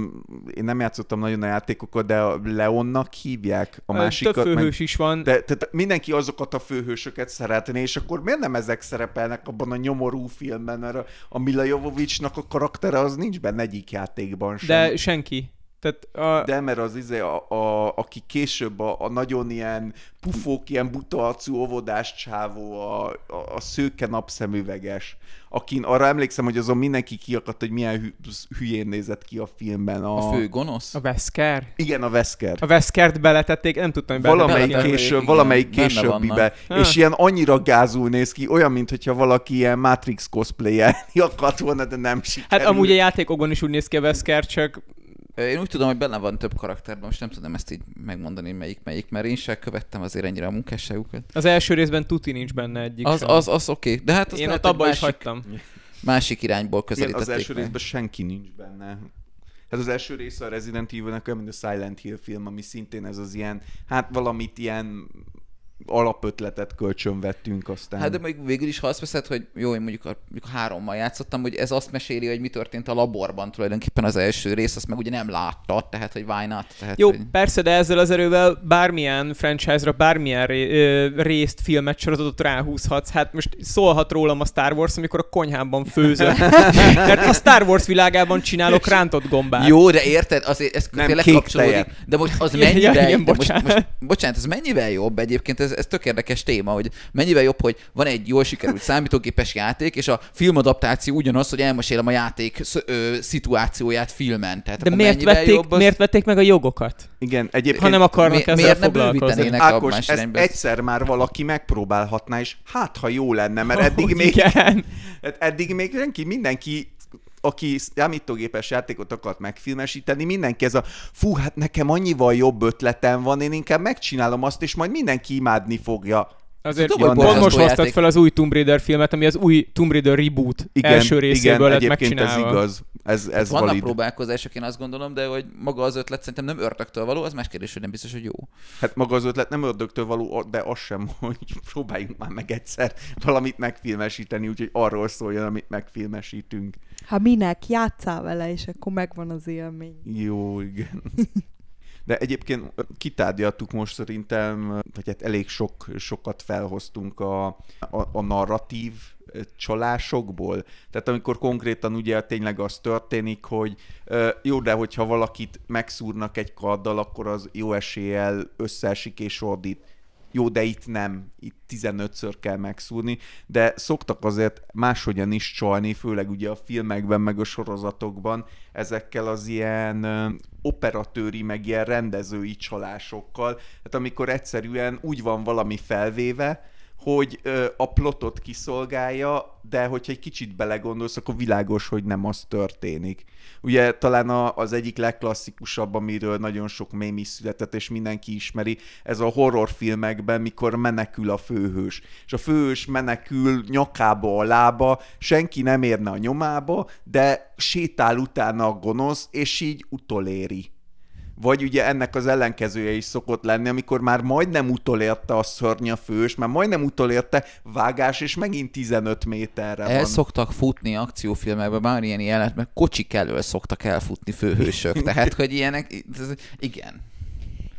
én nem játszottam nagyon a játékokat, de a Leonnak hívják a másikat. Több meg- főhős is van. De tehát mindenki azokat a főhősöket szeretné, és akkor miért nem ezek szerepelnek abban a nyomorú filmben, mert a, a Mila Jovovicsnak a karaktere az nincs benne egyik játékban sem. De senki. Tehát a, De mert az izé, a, a, aki később a, a nagyon ilyen pufók, ilyen buta arcú óvodás csávó, a, a, a szőke napszemüveges, akin arra emlékszem, hogy azon mindenki kiakadt, hogy milyen hü, hülyén nézett ki a filmben. A, A fő gonosz? a Wesker. Igen, a Wesker. A Weskert beletették, nem tudtam, hogy Valamelyik, beletették. beletették, később, igen, valamelyik későbbibe. vannak. És ilyen annyira gázul néz ki, olyan, mintha valaki ilyen Matrix cosplayer akart volna, de nem sikerült. Hát amúgy a játékokon is úgy néz ki a Wesker, csak Én úgy tudom, hogy benne van több karakterben, most nem tudom ezt így megmondani, melyik melyik, mert én sem követtem azért ennyire a munkásságukat. az első részben tuti nincs benne egyik Az, sem. az, az oké, okay. de hát az Én lehet, ott abba is másik, hagytam. másik irányból Igen, közelítették az első meg. részben senki nincs benne. Hát az első része a Resident Evil-nek olyan, mint a Silent Hill film, ami szintén ez az ilyen, hát valamit ilyen alapötletet kölcsönvettünk aztán. Hát de még végül is, ha azt veszed, hogy jó, én mondjuk, a, mondjuk hárommal játszottam, hogy ez azt meséli, hogy mi történt a laborban tulajdonképpen az első rész, azt meg ugye nem látta, tehát hogy why not? Tehát, Jó, hogy... persze, de ezzel az erővel bármilyen franchise-ra, bármilyen ré, ö, részt, filmet, sorozatot ráhúzhatsz. Hát most szólhat rólam a Star Wars, amikor a konyhámban főzök. Mert a Star Wars világában csinálok rántott gombát. Jó, de érted, azért ez Nem, tényleg kapcsolódik. De most az mennyivel, ja, igen, de most, bocsánat. most, bocsánat, ez mennyivel jobb egyébként, ez, ez tök érdekes téma, hogy mennyivel jobb, hogy van egy jól sikerült számítógépes játék, és a filmadaptáció ugyanaz, hogy elmesélem a játék sz- ö, szituációját filmen. Tehát De miért vették, jobb az... miért vették meg a jogokat? Igen, egyébként... Ha nem akarnak mi- ezzel miért ne foglalkozni. Ákos, ezt irányba. egyszer már valaki megpróbálhatná, és hát ha jó lenne, mert eddig Úgy még, Igen. hát eddig még senki, mindenki aki számítógépes játékot akart megfilmesíteni, mindenki ez a fú, hát nekem annyival jobb ötletem van, én inkább megcsinálom azt, és majd mindenki imádni fogja. Azért Tudom, hogy pont most hoztad fel az új Tomb Raider filmet, ami az új Tomb Raider reboot Igen, első részéből igen, lett egyébként ez megcsinálva. igaz. Ez, ez Vannak valid. próbálkozások, én azt gondolom, de hogy maga az ötlet szerintem nem ördögtől való, az más kérdés, hogy nem biztos, hogy jó. Hát maga az ötlet nem ördögtől való, de az sem, hogy próbáljunk már meg egyszer valamit megfilmesíteni, úgyhogy arról szóljon, amit megfilmesítünk. Ha minek, játszál vele, és akkor megvan az élmény. Jó, igen. De egyébként kitárgyaltuk most szerintem, vagy hát elég sok, sokat felhoztunk a, a, a narratív csalásokból. Tehát amikor konkrétan ugye tényleg az történik, hogy jó, de hogyha valakit megszúrnak egy karddal, akkor az jó eséllyel összeesik és ordít. Jó, de itt nem, itt 15-ször kell megszúrni, de szoktak azért máshogyan is csalni, főleg ugye a filmekben, meg a sorozatokban, ezekkel az ilyen operatőri, meg ilyen rendezői csalásokkal. Tehát amikor egyszerűen úgy van valami felvéve, hogy ö, a plotot kiszolgálja, de hogyha egy kicsit belegondolsz, akkor világos, hogy nem az történik. Ugye talán a, az egyik legklasszikusabb, amiről nagyon sok mém is született, és mindenki ismeri, ez a horrorfilmekben, mikor menekül a főhős. És a főhős menekül nyakába a lába, senki nem érne a nyomába, de sétál utána a gonosz, és így utoléri. Vagy ugye ennek az ellenkezője is szokott lenni, amikor már majdnem utolérte a szörny a fős, már majdnem utolérte vágás, és megint 15 méterre El van. szoktak futni akciófilmekben, már ilyen jelenet, mert kocsik elől szoktak elfutni főhősök. Tehát, hogy ilyenek, igen.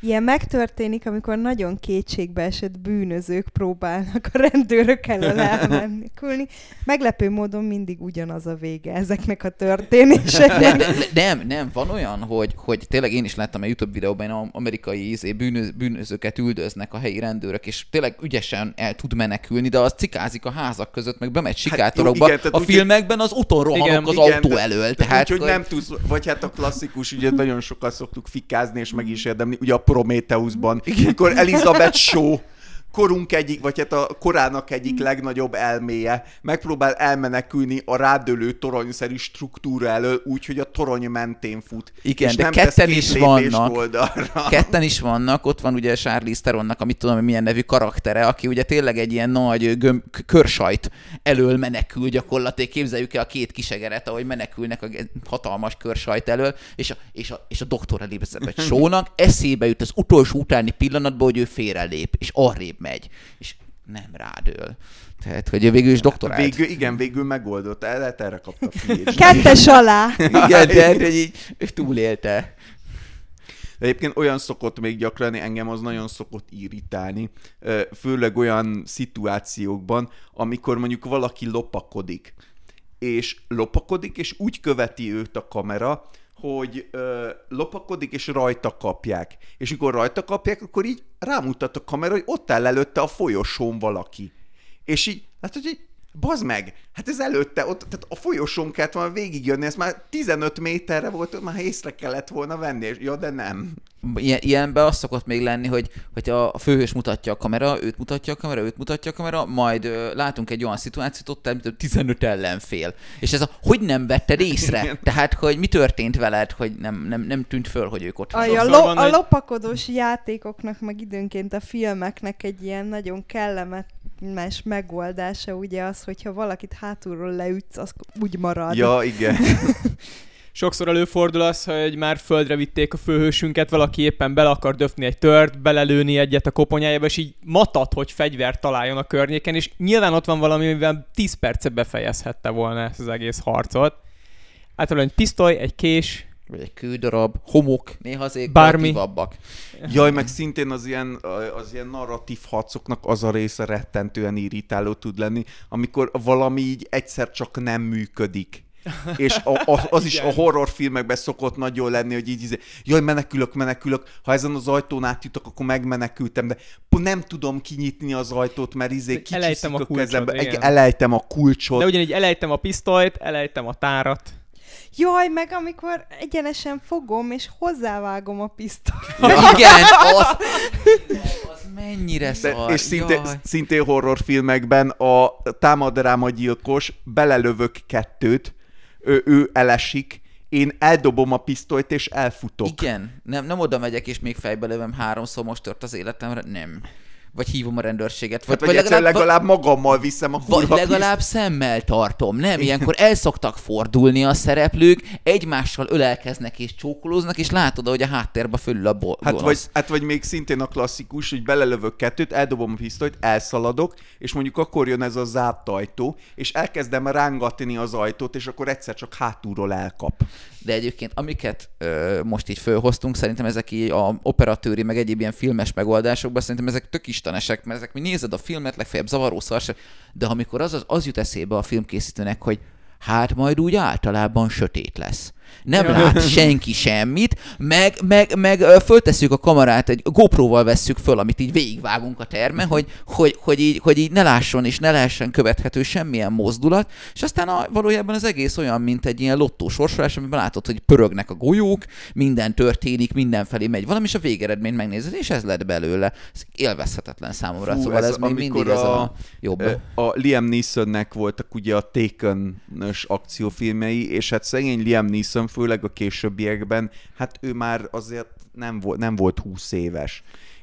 Ilyen megtörténik, amikor nagyon kétségbe esett bűnözők próbálnak a rendőrök elől elmenekülni. Meglepő módon mindig ugyanaz a vége ezeknek a történéseknek. de, de, nem, nem, van olyan, hogy, hogy tényleg én is láttam egy YouTube videóban, amerikai izé, bűnöz, bűnözőket üldöznek a helyi rendőrök, és tényleg ügyesen el tud menekülni, de az cikázik a házak között, meg bemegy sikátorokba. Hát igen, tehát a filmekben az rohanok Igen, az igen, autó de- elől. Tehát, Tehát, úgy, hogy nem tudsz, vagy hát a klasszikus, ugye nagyon sokat szoktuk fikázni, és meg is érdemli, ugye a Prometheusban, mikor Elizabeth Shaw korunk egyik, vagy hát a korának egyik legnagyobb elméje megpróbál elmenekülni a rádölő toronyszerű struktúra elől, úgy, hogy a torony mentén fut. Igen, és de nem ketten is vannak. Oldalra. Ketten is vannak, ott van ugye Charlize Theronnak, amit tudom, hogy milyen nevű karaktere, aki ugye tényleg egy ilyen nagy göm, körsajt elől menekül gyakorlatilag. Képzeljük el a két kisegeret, ahogy menekülnek a hatalmas körsajt elől, és a, és a, és a doktor Elizabeth Shaw-nak eszébe jut az utolsó utáni pillanatban, hogy ő félrelép, és arrébb megy, és nem rádől. Tehát, hogy végül is doktorált. Végül, igen, végül megoldott. El lehet erre kapta. Kettes alá. Igen, de hogy így túlélte. De egyébként olyan szokott még gyakran, engem az nagyon szokott irritálni, főleg olyan szituációkban, amikor mondjuk valaki lopakodik, és lopakodik, és úgy követi őt a kamera, hogy ö, lopakodik, és rajta kapják. És mikor rajta kapják, akkor így rámutat a kamera, hogy ott áll előtte a folyosón valaki. És így, hát hogy így, bazd meg, hát ez előtte, ott, tehát a folyosón kellett volna végigjönni, ez már 15 méterre volt, már észre kellett volna venni, és ja, de nem. Ilyen, ilyenben az szokott még lenni, hogy, hogy a főhős mutatja a kamera, őt mutatja a kamera, őt mutatja a kamera, majd ö, látunk egy olyan szituációt, ott mint 15 ellenfél. És ez a, hogy nem vetted észre? Igen. Tehát, hogy mi történt veled, hogy nem, nem, nem tűnt föl, hogy ők ott A, vannak. a, lo- van, a lopakodós játékoknak, meg időnként a filmeknek egy ilyen nagyon kellemes megoldása ugye az, hogyha valakit hátulról leütsz, az úgy marad. Ja, igen. Sokszor előfordul az, hogy már földre vitték a főhősünket, valaki éppen bele akar döfni egy tört, belelőni egyet a koponyájába, és így matat, hogy fegyvert találjon a környéken, és nyilván ott van valami, amivel 10 perce befejezhette volna ezt az egész harcot. Általában egy pisztoly, egy kés, Vagy egy kődarab, homok, néha azért Bármi. Jaj, meg szintén az ilyen, az ilyen narratív harcoknak az a része rettentően irritáló tud lenni, amikor valami így egyszer csak nem működik. És a, a, az is a Igen. horrorfilmekben szokott nagyon lenni, hogy így, izé, jaj, menekülök, menekülök, ha ezen az ajtón átjutok, akkor megmenekültem, de nem tudom kinyitni az ajtót, mert izé kicsiszik Elejtem a a, kulcsot, kezembe, igen. elejtem a kulcsot. de ugyanígy elejtem a pisztolyt, elejtem a tárat. Jaj, meg amikor egyenesen fogom, és hozzávágom a pisztolyt. Igen, az, az mennyire De, szar. és szintén, Jaj. szintén horrorfilmekben a támad rám a gyilkos, belelövök kettőt, ő, ő elesik, én eldobom a pisztolyt és elfutok. Igen, nem, nem oda megyek, és még fejbe lövöm háromszor most tört az életemre, nem. Vagy hívom a rendőrséget. Vagy, vagy, vagy legalább, legalább magammal viszem a Vagy legalább szemmel tartom. Nem, ilyenkor el szoktak fordulni a szereplők, egymással ölelkeznek és csókolóznak, és látod, hogy a háttérbe fölül a bo- hát vagy, hát vagy még szintén a klasszikus, hogy belelövök kettőt, eldobom a pisztolyt, elszaladok, és mondjuk akkor jön ez a zárt ajtó, és elkezdem rángatni az ajtót, és akkor egyszer csak hátulról elkap de egyébként amiket ö, most így fölhoztunk, szerintem ezek így a operatőri, meg egyéb ilyen filmes megoldásokban, szerintem ezek tök istenesek, mert ezek mi nézed a filmet, legfeljebb zavaró szar de amikor az, az, az jut eszébe a filmkészítőnek, hogy hát majd úgy általában sötét lesz nem lát senki semmit, meg, meg, meg föltesszük a kamerát, egy GoPro-val vesszük föl, amit így végigvágunk a terme, hogy, hogy, hogy, így, hogy így ne lásson és ne lehessen követhető semmilyen mozdulat, és aztán a, valójában az egész olyan, mint egy ilyen lottó sorsolás, amiben látod, hogy pörögnek a golyók, minden történik, mindenfelé megy valami, és a végeredményt megnézed, és ez lett belőle. Ez élvezhetetlen számomra, Fú, szóval ez, ez még mindig a, ez a jobb. A Liam Neesonnek voltak ugye a Taken-ös akciófilmei, és hát szegény Liam Neeson Wilson, főleg a későbbiekben, hát ő már azért nem volt, nem volt 20 éves.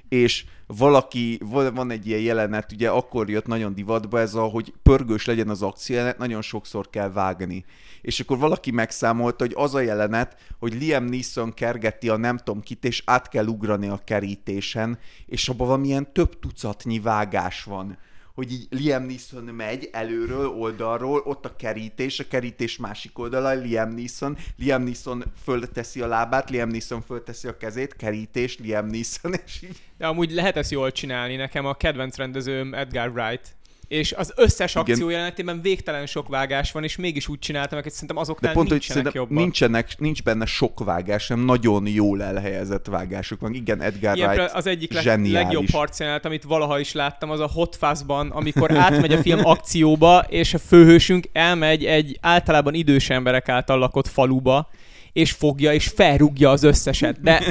És valaki, van egy ilyen jelenet, ugye akkor jött nagyon divatba ez a, hogy pörgős legyen az akció nagyon sokszor kell vágni. És akkor valaki megszámolta, hogy az a jelenet, hogy Liam Neeson kergeti a nem tudom kit, és át kell ugrani a kerítésen, és abban valamilyen több tucatnyi vágás van hogy így Liam Neeson megy előről, oldalról, ott a kerítés, a kerítés másik oldala, Liam Neeson, Liam Neeson fölteszi a lábát, Liam Neeson fölteszi a kezét, kerítés, Liam Neeson, és így. De amúgy lehet ezt jól csinálni, nekem a kedvenc rendezőm Edgar Wright, és az összes Igen. akció jelenetében végtelen sok vágás van, és mégis úgy csináltam, hogy szerintem azoknál De pont, nincsenek hogy jobbak. Nincsenek, nincs benne sok vágás, nem nagyon jól elhelyezett vágások van. Igen, Edgar Ilyen Wright Az egyik leg, legjobb harcjelenet, amit valaha is láttam, az a Hot Fuzz-ban, amikor átmegy a film akcióba, és a főhősünk elmegy egy általában idős emberek által lakott faluba, és fogja, és felrúgja az összeset, de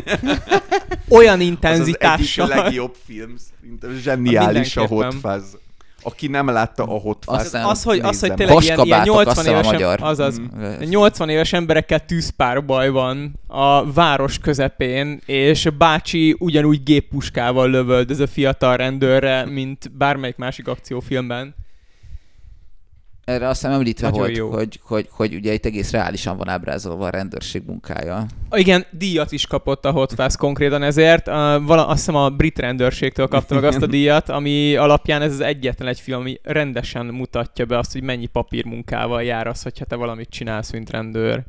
olyan intenzitással. Az az egyik legjobb film, zseniális a Hot Fuzz. Aki nem látta a Hot az, az, hogy, az, hogy tényleg ilyen, ilyen 80 éves, a magyar. azaz, mm. 80 éves emberekkel tűzpárbaj van a város közepén, és bácsi ugyanúgy géppuskával lövöld ez a fiatal rendőrre, mint bármelyik másik akciófilmben erre azt hiszem említve Nagyon volt, jó. Hogy, hogy, hogy, ugye itt egész reálisan van ábrázolva a rendőrség munkája. Igen, díjat is kapott a Hot Fuzz konkrétan ezért. Uh, vala, azt hiszem a brit rendőrségtől kapta meg azt a díjat, ami alapján ez az egyetlen egy film, ami rendesen mutatja be azt, hogy mennyi papírmunkával jár az, hogyha te valamit csinálsz, mint rendőr.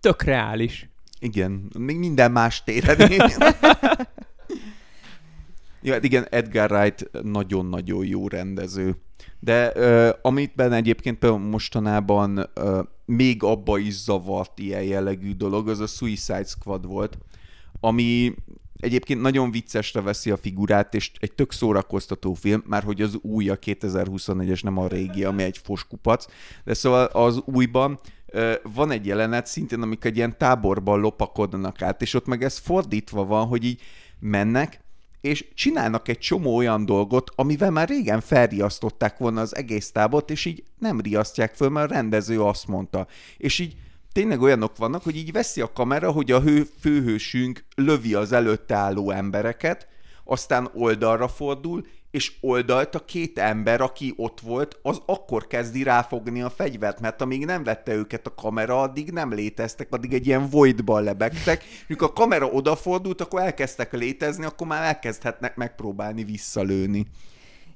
Tök reális. Igen, még minden más téren. ja, hát igen, Edgar Wright nagyon-nagyon jó rendező. De uh, amit benne egyébként például mostanában uh, még abba is zavart ilyen jellegű dolog, az a Suicide Squad volt, ami egyébként nagyon viccesre veszi a figurát, és egy tök szórakoztató film, már hogy az új a 2021-es, nem a régi, ami egy foskupac, de szóval az újban van egy jelenet szintén, amik egy ilyen táborban lopakodnak át, és ott meg ez fordítva van, hogy így mennek, és csinálnak egy csomó olyan dolgot, amivel már régen felriasztották volna az egész tábort, és így nem riasztják föl, mert a rendező azt mondta. És így tényleg olyanok vannak, hogy így veszi a kamera, hogy a hő, főhősünk lövi az előtte álló embereket, aztán oldalra fordul, és oldalt a két ember, aki ott volt, az akkor kezdi ráfogni a fegyvert, mert amíg nem vette őket a kamera, addig nem léteztek, addig egy ilyen voidban lebegtek. Mikor a kamera odafordult, akkor elkezdtek létezni, akkor már elkezdhetnek megpróbálni visszalőni.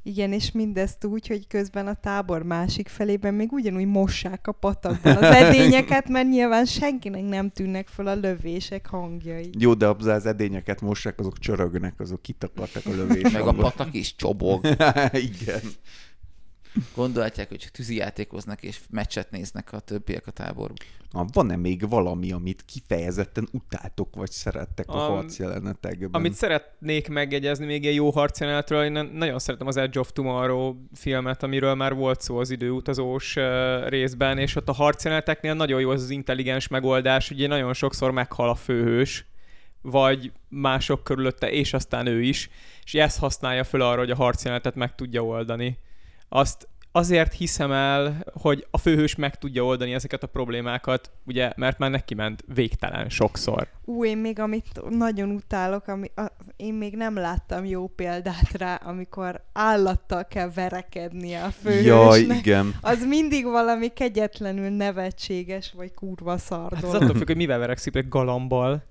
Igen, és mindezt úgy, hogy közben a tábor másik felében még ugyanúgy mossák a patakban az edényeket, mert nyilván senkinek nem tűnnek fel a lövések hangjai. Jó, de az edényeket mossák, azok csörögnek, azok kitakartak a lövés. Meg a patak is csobog. Igen. Gondolhatják, hogy csak játékoznak és meccset néznek a többiek a táborban. Na, van-e még valami, amit kifejezetten utáltok, vagy szerettek a, a harcjelenetekben? Amit szeretnék megjegyezni még egy jó harcjelenetről, én nagyon szeretem az Edge of Tomorrow filmet, amiről már volt szó az időutazós részben, és ott a harcjeleneteknél nagyon jó az az intelligens megoldás, ugye nagyon sokszor meghal a főhős, vagy mások körülötte, és aztán ő is, és ezt használja föl arra, hogy a harcjelenetet meg tudja oldani azt azért hiszem el, hogy a főhős meg tudja oldani ezeket a problémákat, ugye, mert már neki ment végtelen sokszor. Ú, én még amit nagyon utálok, ami, a, én még nem láttam jó példát rá, amikor állattal kell verekednie a főhősnek. Jaj, igen. Az mindig valami kegyetlenül nevetséges, vagy kurva Hát szar ez dolog. attól függ, hogy mivel verekszik, egy galambal.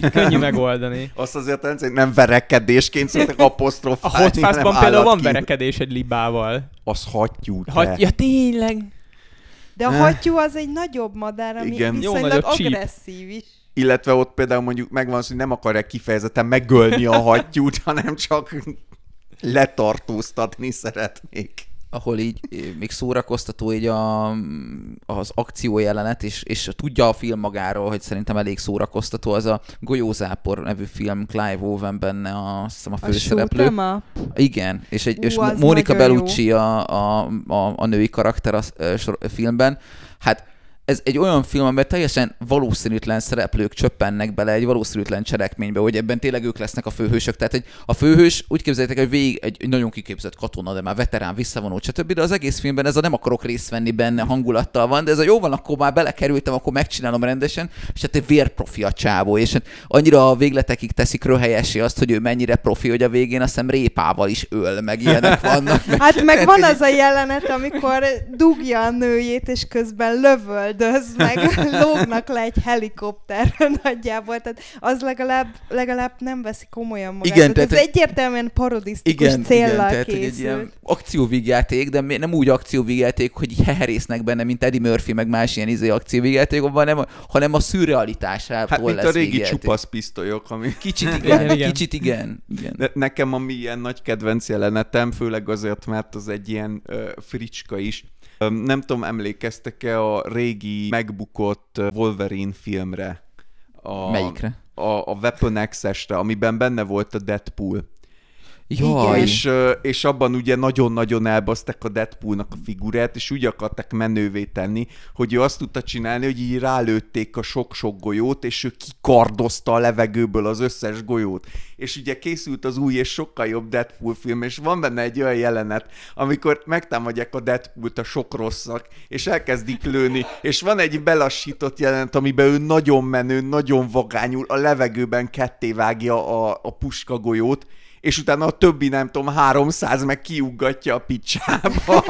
Ezt könnyű megoldani. Azt azért nem, nem verekedésként szoktak A apostrofálni, Hot Fuzz-ban hanem például van verekedés egy libával. Az hattyú, te. Ha, ja, tényleg. De a hattyú az egy nagyobb madár, ami Igen. Jó viszonylag csíp. agresszív is. Illetve ott például mondjuk megvan az, hogy nem akarják kifejezetten megölni a hattyút, hanem csak letartóztatni szeretnék. Ahol így eh, még szórakoztató így a, az akció jelenet, és, és tudja a film magáról, hogy szerintem elég szórakoztató, az a Golyózápor nevű film, Clive Owen benne a, azt hiszem a A főszereplő. up. Igen, és, egy, Ú, és jó. Bellucci a, a, a, a női karakter a, a, a filmben. Hát ez egy olyan film, amiben teljesen valószínűtlen szereplők csöppennek bele egy valószínűtlen cselekménybe, hogy ebben tényleg ők lesznek a főhősök. Tehát egy, a főhős úgy képzeljétek, hogy végig egy, egy nagyon kiképzett katona, de már veterán, visszavonult, stb. De az egész filmben ez a nem akarok részt venni benne hangulattal van, de ez a jó van, akkor már belekerültem, akkor megcsinálom rendesen, és hát egy vérprofi a csávó, és hát annyira a végletekig teszik röhelyessé azt, hogy ő mennyire profi, hogy a végén azt hiszem répával is öl, meg ilyenek vannak. Meg Hát meg van az a jelenet, amikor dugja a nőjét, és közben lövöldöz, meg lógnak le egy helikopterről nagyjából, tehát az legalább, legalább nem veszi komolyan magát. Igen, tehát ez tehát- egyértelműen parodisztikus igen, céllal igen, tehát egy ilyen akcióvígjáték, de nem úgy akcióvígjáték, hogy így heherésznek benne, mint Eddie Murphy, meg más ilyen izé akcióvígjátékokban, hanem, hanem a szürrealitásától Hát mint lesz a régi vígjáték. csupasz pisztolyok, ami... Kicsit igen, Igen, kicsit igen. igen. De nekem ami ilyen nagy kedvenc jelenetem, főleg azért, mert az egy ilyen ö, fricska is. Nem tudom, emlékeztek-e a régi megbukott Wolverine filmre? A, Melyikre? A, a Weapon X-esre, amiben benne volt a Deadpool. Jaj, És, és abban ugye nagyon-nagyon elbaszták a Deadpoolnak a figurát, és úgy akarták menővé tenni, hogy ő azt tudta csinálni, hogy így rálőtték a sok-sok golyót, és ő kikardozta a levegőből az összes golyót. És ugye készült az új és sokkal jobb Deadpool film, és van benne egy olyan jelenet, amikor megtámadják a Deadpoolt a sok rosszak, és elkezdik lőni, és van egy belassított jelenet, amiben ő nagyon menő, nagyon vagányul a levegőben ketté vágja a, a puska golyót, és utána a többi, nem tudom, 300 meg kiuggatja a picsába.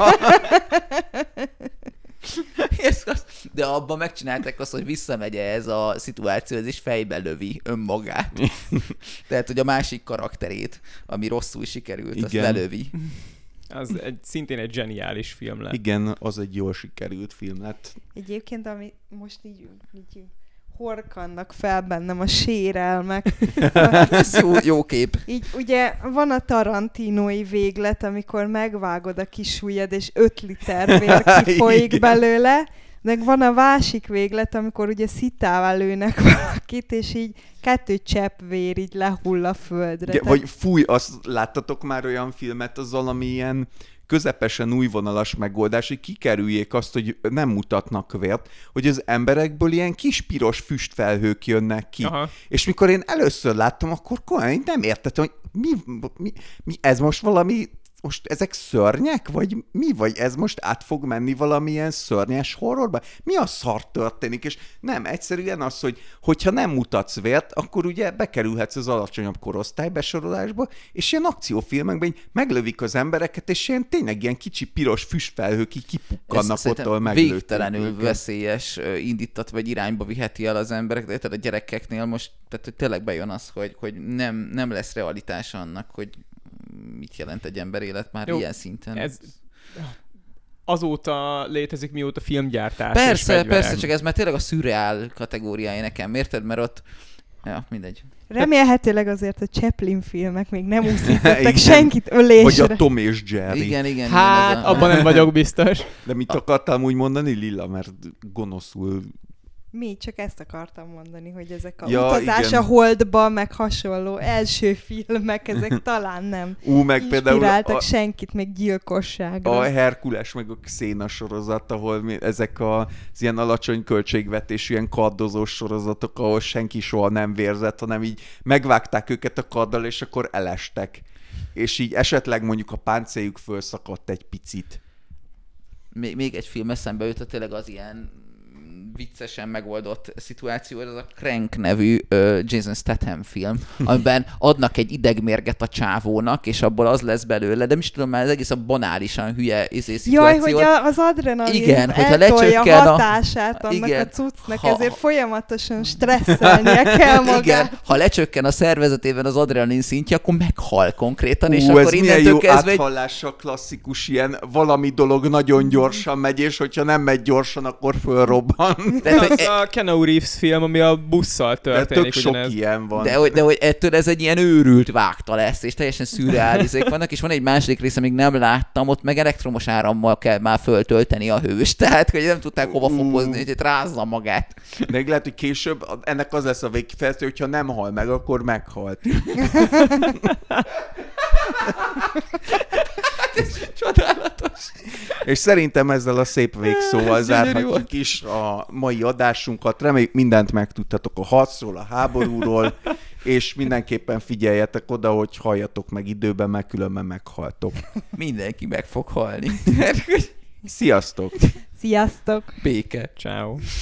Ez De abban megcsinálták azt, hogy visszamegy ez a szituáció, és fejbe lövi önmagát. Tehát, hogy a másik karakterét, ami rosszul sikerült, azt Igen. lelövi. Az egy, szintén egy zseniális film lett. Igen, az egy jól sikerült film lett. Egyébként, ami most így, így horkannak fel bennem a sérelmek. Ez jó, jó kép. Így ugye van a tarantinói véglet, amikor megvágod a kis ujjad, és 5 liter vér kifolyik belőle, de van a másik véglet, amikor ugye szitával lőnek valakit, és így kettő csepp vér így lehull a földre. Ugye, Tehát- vagy fúj, azt láttatok már olyan filmet, az valami ilyen közepesen újvonalas megoldás, hogy kikerüljék azt, hogy nem mutatnak vért, hogy az emberekből ilyen kis piros füstfelhők jönnek ki. Aha. És mikor én először láttam, akkor komolyan nem értettem, hogy mi, mi, mi, ez most valami, most ezek szörnyek, vagy mi, vagy ez most át fog menni valamilyen szörnyes horrorba? Mi a szar történik? És nem, egyszerűen az, hogy hogyha nem mutatsz vért, akkor ugye bekerülhetsz az alacsonyabb korosztály besorolásba, és ilyen akciófilmekben így meglövik az embereket, és ilyen tényleg ilyen kicsi piros füstfelhők így kipukkannak ott, szerintem ahol meglőtték végtelenül őket. veszélyes indítat vagy irányba viheti el az emberek, tehát a gyerekeknél most tehát hogy tényleg bejön az, hogy, hogy nem, nem lesz realitás annak, hogy mit jelent egy ember élet már Jó, ilyen szinten. Ez azóta létezik, mióta filmgyártás Persze, persze, csak ez már tényleg a szürreál kategóriája nekem, érted? Mert ott, ja, mindegy. Remélhetőleg azért a Chaplin filmek még nem úszítottak senkit Vagy ölésre. a Tom és Jerry. Igen, igen. Hát, igen, a... abban nem vagyok biztos. De mit akartál úgy mondani, Lilla? Mert gonoszul Mi, csak ezt akartam mondani, hogy ezek a Ja, utazás igen. a holdba, meg hasonló első filmek, ezek talán nem Ú, meg például inspiráltak a, senkit még gyilkosságra. a Herkules, meg a Xéna sorozat, ahol mi, ezek a, az ilyen alacsony költségvetésű, ilyen kardozós sorozatok, ahol senki soha nem vérzett, hanem így megvágták őket a karddal, és akkor elestek. És így esetleg mondjuk a páncéljuk fölszakadt egy picit. még, még egy film eszembe jutott, tényleg az ilyen viccesen megoldott szituáció, ez a Crank nevű uh, Jason Statham film, amiben adnak egy idegmérget a csávónak, és abból az lesz belőle, de is tudom, már ez egész a banálisan hülye izé, szituáció. Jaj, hogy a, az adrenalin Igen, hogyha lecsökken a- hatását annak Igen. a cuccnak, Ha- ezért folyamatosan stresszelnie kell magát. Igen, ha lecsökken a szervezetében az adrenalin szintje, akkor meghal konkrétan, és Ú, akkor innentől jó kezdve egy áthallása klasszikus ilyen valami dolog nagyon gyorsan megy, és hogyha nem megy gyorsan, akkor fölrobban. Tehát, hogy, Az a Keanu Reeves film, ami a busszal De történik tök sok ugyanez. ilyen van. de, hogy, de hogy ettől ez egy ilyen őrült vágta lesz, és teljesen szürreálizék vannak, és van egy második része, még nem láttam, ott meg elektromos árammal kell már föltölteni a hős, tehát hogy nem tudták hova fokozni, hogy itt rázza magát. De lehet, hogy később ennek az lesz a végkifejező, hogyha nem hal meg, akkor meghalt. Csodálatos. És szerintem ezzel a szép végszóval Ez zárhatjuk is a mai adásunkat. Reméljük mindent megtudtatok a harcról, a háborúról, és mindenképpen figyeljetek oda, hogy halljatok meg időben, mert különben meghaltok. Mindenki meg fog halni. Sziasztok! Sziasztok! Béke. Ciao.